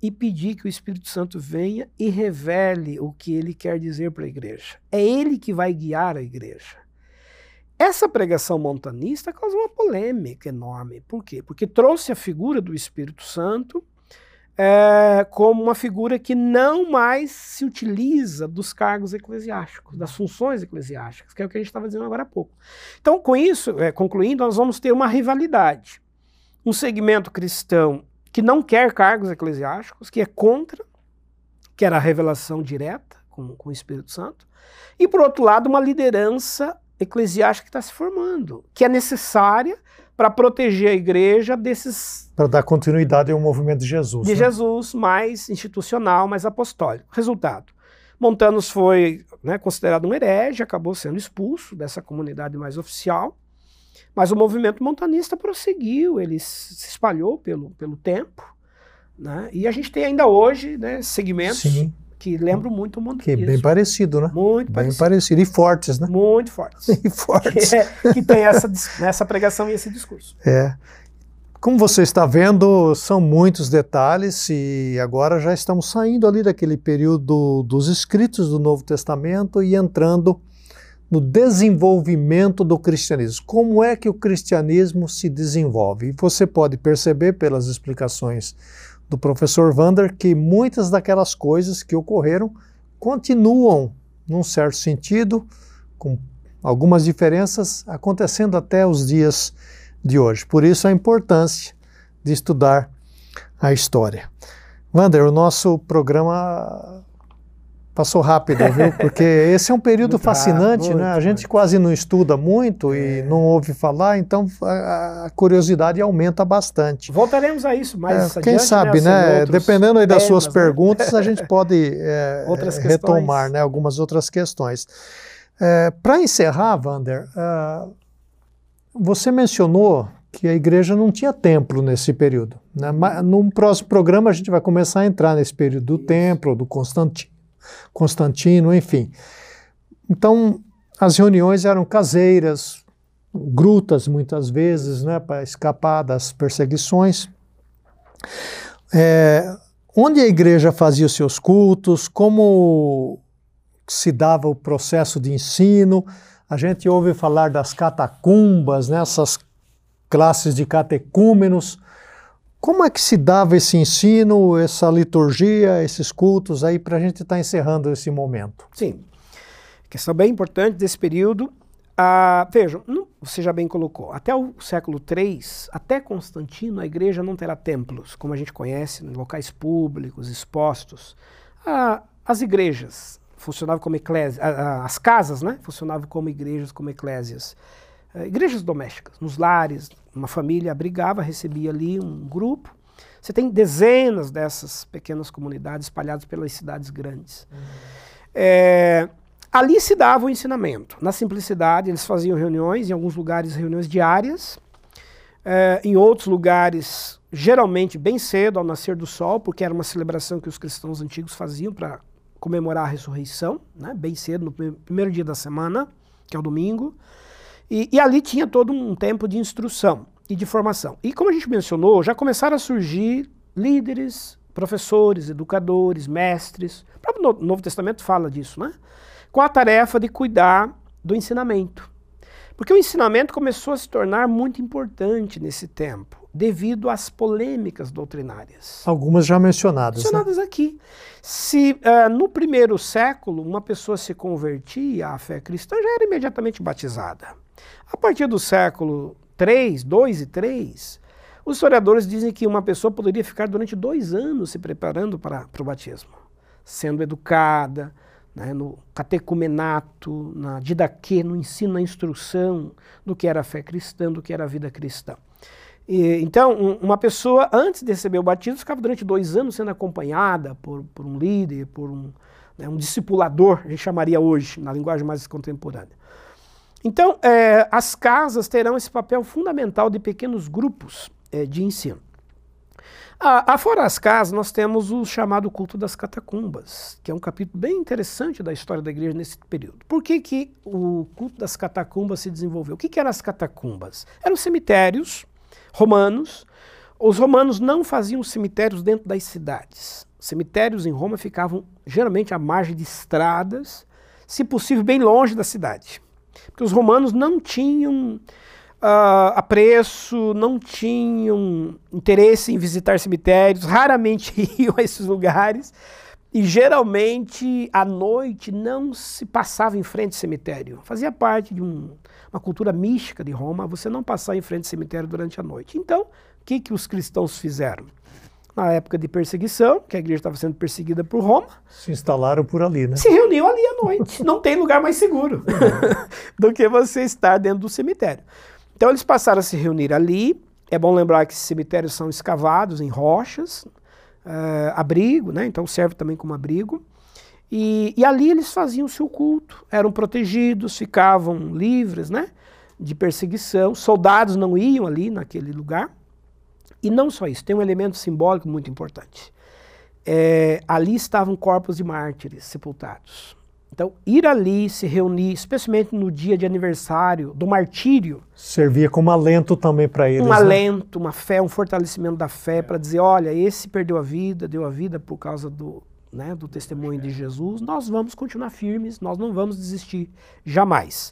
e pedir que o Espírito Santo venha e revele o que ele quer dizer para a igreja. É ele que vai guiar a igreja. Essa pregação montanista causou uma polêmica enorme. Por quê? Porque trouxe a figura do Espírito Santo é, como uma figura que não mais se utiliza dos cargos eclesiásticos, das funções eclesiásticas, que é o que a gente estava dizendo agora há pouco. Então, com isso, é, concluindo, nós vamos ter uma rivalidade. Um segmento cristão que não quer cargos eclesiásticos, que é contra, que era a revelação direta com, com o Espírito Santo, e por outro lado, uma liderança eclesiástica que está se formando, que é necessária para proteger a igreja desses. Para dar continuidade ao movimento de Jesus. De né? Jesus, mais institucional, mais apostólico. Resultado: Montanos foi né, considerado um herege, acabou sendo expulso dessa comunidade mais oficial. Mas o movimento montanista prosseguiu, ele se espalhou pelo, pelo tempo, né? e a gente tem ainda hoje né, segmentos Sim. que lembram muito o montanismo. Que é bem parecido, né? Muito bem parecido. parecido. E fortes, né? Muito fortes. e fortes. Que, é, que tem essa, essa pregação e esse discurso. É. Como você está vendo, são muitos detalhes e agora já estamos saindo ali daquele período dos escritos do Novo Testamento e entrando no desenvolvimento do cristianismo. Como é que o cristianismo se desenvolve? E você pode perceber pelas explicações do professor Vander que muitas daquelas coisas que ocorreram continuam, num certo sentido, com algumas diferenças, acontecendo até os dias de hoje. Por isso a importância de estudar a história. Vander, o nosso programa Passou rápido, viu? Porque esse é um período muito fascinante, rápido, né? A gente muito. quase não estuda muito é. e não ouve falar, então a, curiosidade aumenta bastante. Voltaremos a isso mais é, Quem sabe, né? né? Dependendo aí das temas, suas né? perguntas, a gente pode é, retomar né, algumas outras questões. É, Para encerrar, Wander, uh, você mencionou que a igreja não tinha templo nesse período. Né? No próximo programa a gente vai começar a entrar nesse período do templo, do Constantino Constantino, enfim. Então, as reuniões eram caseiras, grutas muitas vezes, né, para escapar das perseguições. É, onde a igreja fazia os seus cultos, como se dava o processo de ensino. A gente ouve falar das catacumbas, né, essas classes de catecúmenos. Como é que se dava esse ensino, essa liturgia, esses cultos aí para a gente estar tá encerrando esse momento? Sim. Questão bem importante desse período. Ah, vejam, não, você já bem colocou, até o século III, até Constantino, a igreja não terá templos, como a gente conhece, em locais públicos, expostos. Ah, as igrejas funcionavam como eclésias, as casas né, funcionavam como igrejas, como eclésias. Ah, igrejas domésticas, nos lares, uma família abrigava, recebia ali um grupo. Você tem dezenas dessas pequenas comunidades espalhadas pelas cidades grandes. Uhum. É, ali se dava o ensinamento. Na simplicidade, eles faziam reuniões, em alguns lugares, reuniões diárias. É, em outros lugares, geralmente bem cedo, ao nascer do sol, porque era uma celebração que os cristãos antigos faziam para comemorar a ressurreição, né, bem cedo, no primeiro dia da semana, que é o domingo. E, e, ali tinha todo um tempo de instrução e de formação. E como a gente mencionou, já começaram a surgir líderes, professores, educadores, mestres. O próprio Novo Testamento fala disso, né? Com a tarefa de cuidar do ensinamento. Porque o ensinamento começou a se tornar muito importante nesse tempo, devido às polêmicas doutrinárias. Algumas já mencionadas. Né? Mencionadas né? aqui. Se uh, no primeiro século uma pessoa se convertia à fé cristã, já era imediatamente batizada. A partir do século 3, 2 e 3, os historiadores dizem que uma pessoa poderia ficar durante dois anos se preparando para, para o batismo, sendo educada, né, no catecumenato, na didaquê, no ensino, na instrução do que era a fé cristã, do que era a vida cristã. E, então, um, uma pessoa, antes de receber o batismo, ficava durante dois anos sendo acompanhada por, por um líder, por um, né, um discipulador, a gente chamaria hoje, na linguagem mais contemporânea. Então, é, as casas terão esse papel fundamental de pequenos grupos é, de ensino. Afora as casas, nós temos o chamado culto das catacumbas, que é um capítulo bem interessante da história da igreja nesse período. Por que, que o culto das catacumbas se desenvolveu? O que, que eram as catacumbas? Eram cemitérios romanos. Os romanos não faziam cemitérios dentro das cidades. Cemitérios em Roma ficavam geralmente à margem de estradas, se possível bem longe da cidade. Porque os romanos não tinham uh, apreço, não tinham interesse em visitar cemitérios, raramente iam a esses lugares. E geralmente à noite não se passava em frente ao cemitério. Fazia parte de um, uma cultura mística de Roma você não passar em frente ao cemitério durante a noite. Então, o que, que os cristãos fizeram? Na época de perseguição, que a igreja estava sendo perseguida por Roma. Se instalaram por ali, né? Se reuniu ali à noite. Não tem lugar mais seguro do que você estar dentro do cemitério. Então eles passaram a se reunir ali. É bom lembrar que esses cemitérios são escavados em rochas, uh, abrigo, né? Então serve também como abrigo. E, e ali eles faziam o seu culto. Eram protegidos, ficavam livres, né? De perseguição. Soldados não iam ali naquele lugar. E não só isso, tem um elemento simbólico muito importante. É, ali estavam corpos de mártires sepultados. Então, ir ali, se reunir, especialmente no dia de aniversário do martírio. Servia como alento também para eles. Um né? alento, uma fé, um fortalecimento da fé, para dizer: olha, esse perdeu a vida, deu a vida por causa do, né, do testemunho de Jesus, nós vamos continuar firmes, nós não vamos desistir jamais.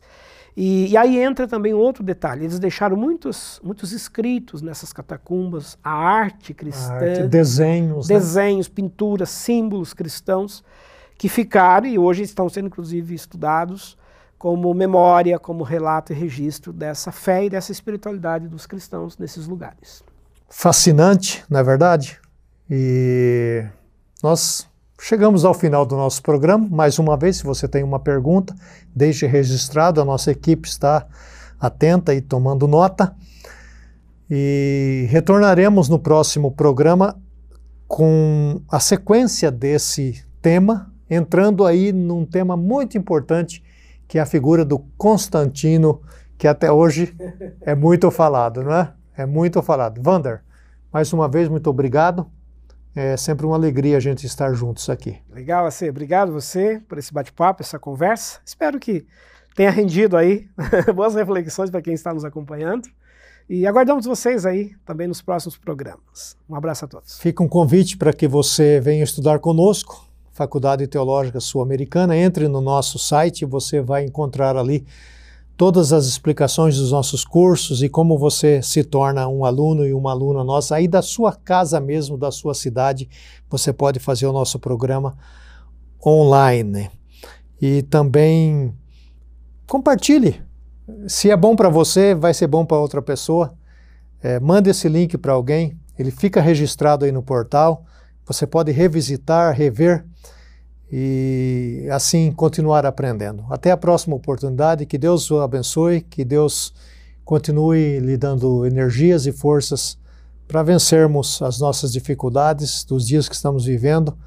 E, e, aí entra também outro detalhe: eles deixaram muitos, muitos escritos nessas catacumbas, a arte cristã, a arte, desenhos, né? desenhos, né? pinturas, símbolos cristãos que ficaram e hoje estão sendo inclusive estudados como memória, como relato e registro dessa fé e dessa espiritualidade dos cristãos nesses lugares. Fascinante, não é verdade? E nós Chegamos ao final do nosso programa. Mais uma vez, se você tem uma pergunta, deixe registrado. A nossa equipe está atenta e tomando nota. E retornaremos no próximo programa com a sequência desse tema, entrando aí num tema muito importante, que é a figura do Constantino, que até hoje é muito falado, não é? É muito falado. Vander, mais uma vez, muito obrigado. É sempre uma alegria a gente estar juntos aqui. Legal, você. Obrigado você por esse bate-papo, essa conversa. Espero que tenha rendido aí boas reflexões para quem está nos acompanhando. E aguardamos vocês aí também nos próximos programas. Um abraço a todos. Fica um convite para que você venha estudar conosco, Faculdade Teológica Sul-Americana. Entre no nosso site e você vai encontrar ali todas as explicações dos nossos cursos e como você se torna um aluno e uma aluna nossa, aí da sua casa mesmo, da sua cidade, você pode fazer o nosso programa online. E também compartilhe. Se é bom para você, vai ser bom para outra pessoa. É, mande esse link para alguém, ele fica registrado aí no portal. Você pode revisitar, rever e assim continuar aprendendo. Até a próxima oportunidade, que Deus o abençoe, que Deus continue lhe dando energias e forças para vencermos as nossas dificuldades dos dias que estamos vivendo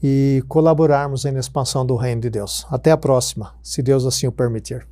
e colaborarmos na expansão do reino de Deus. Até a próxima, se Deus assim o permitir.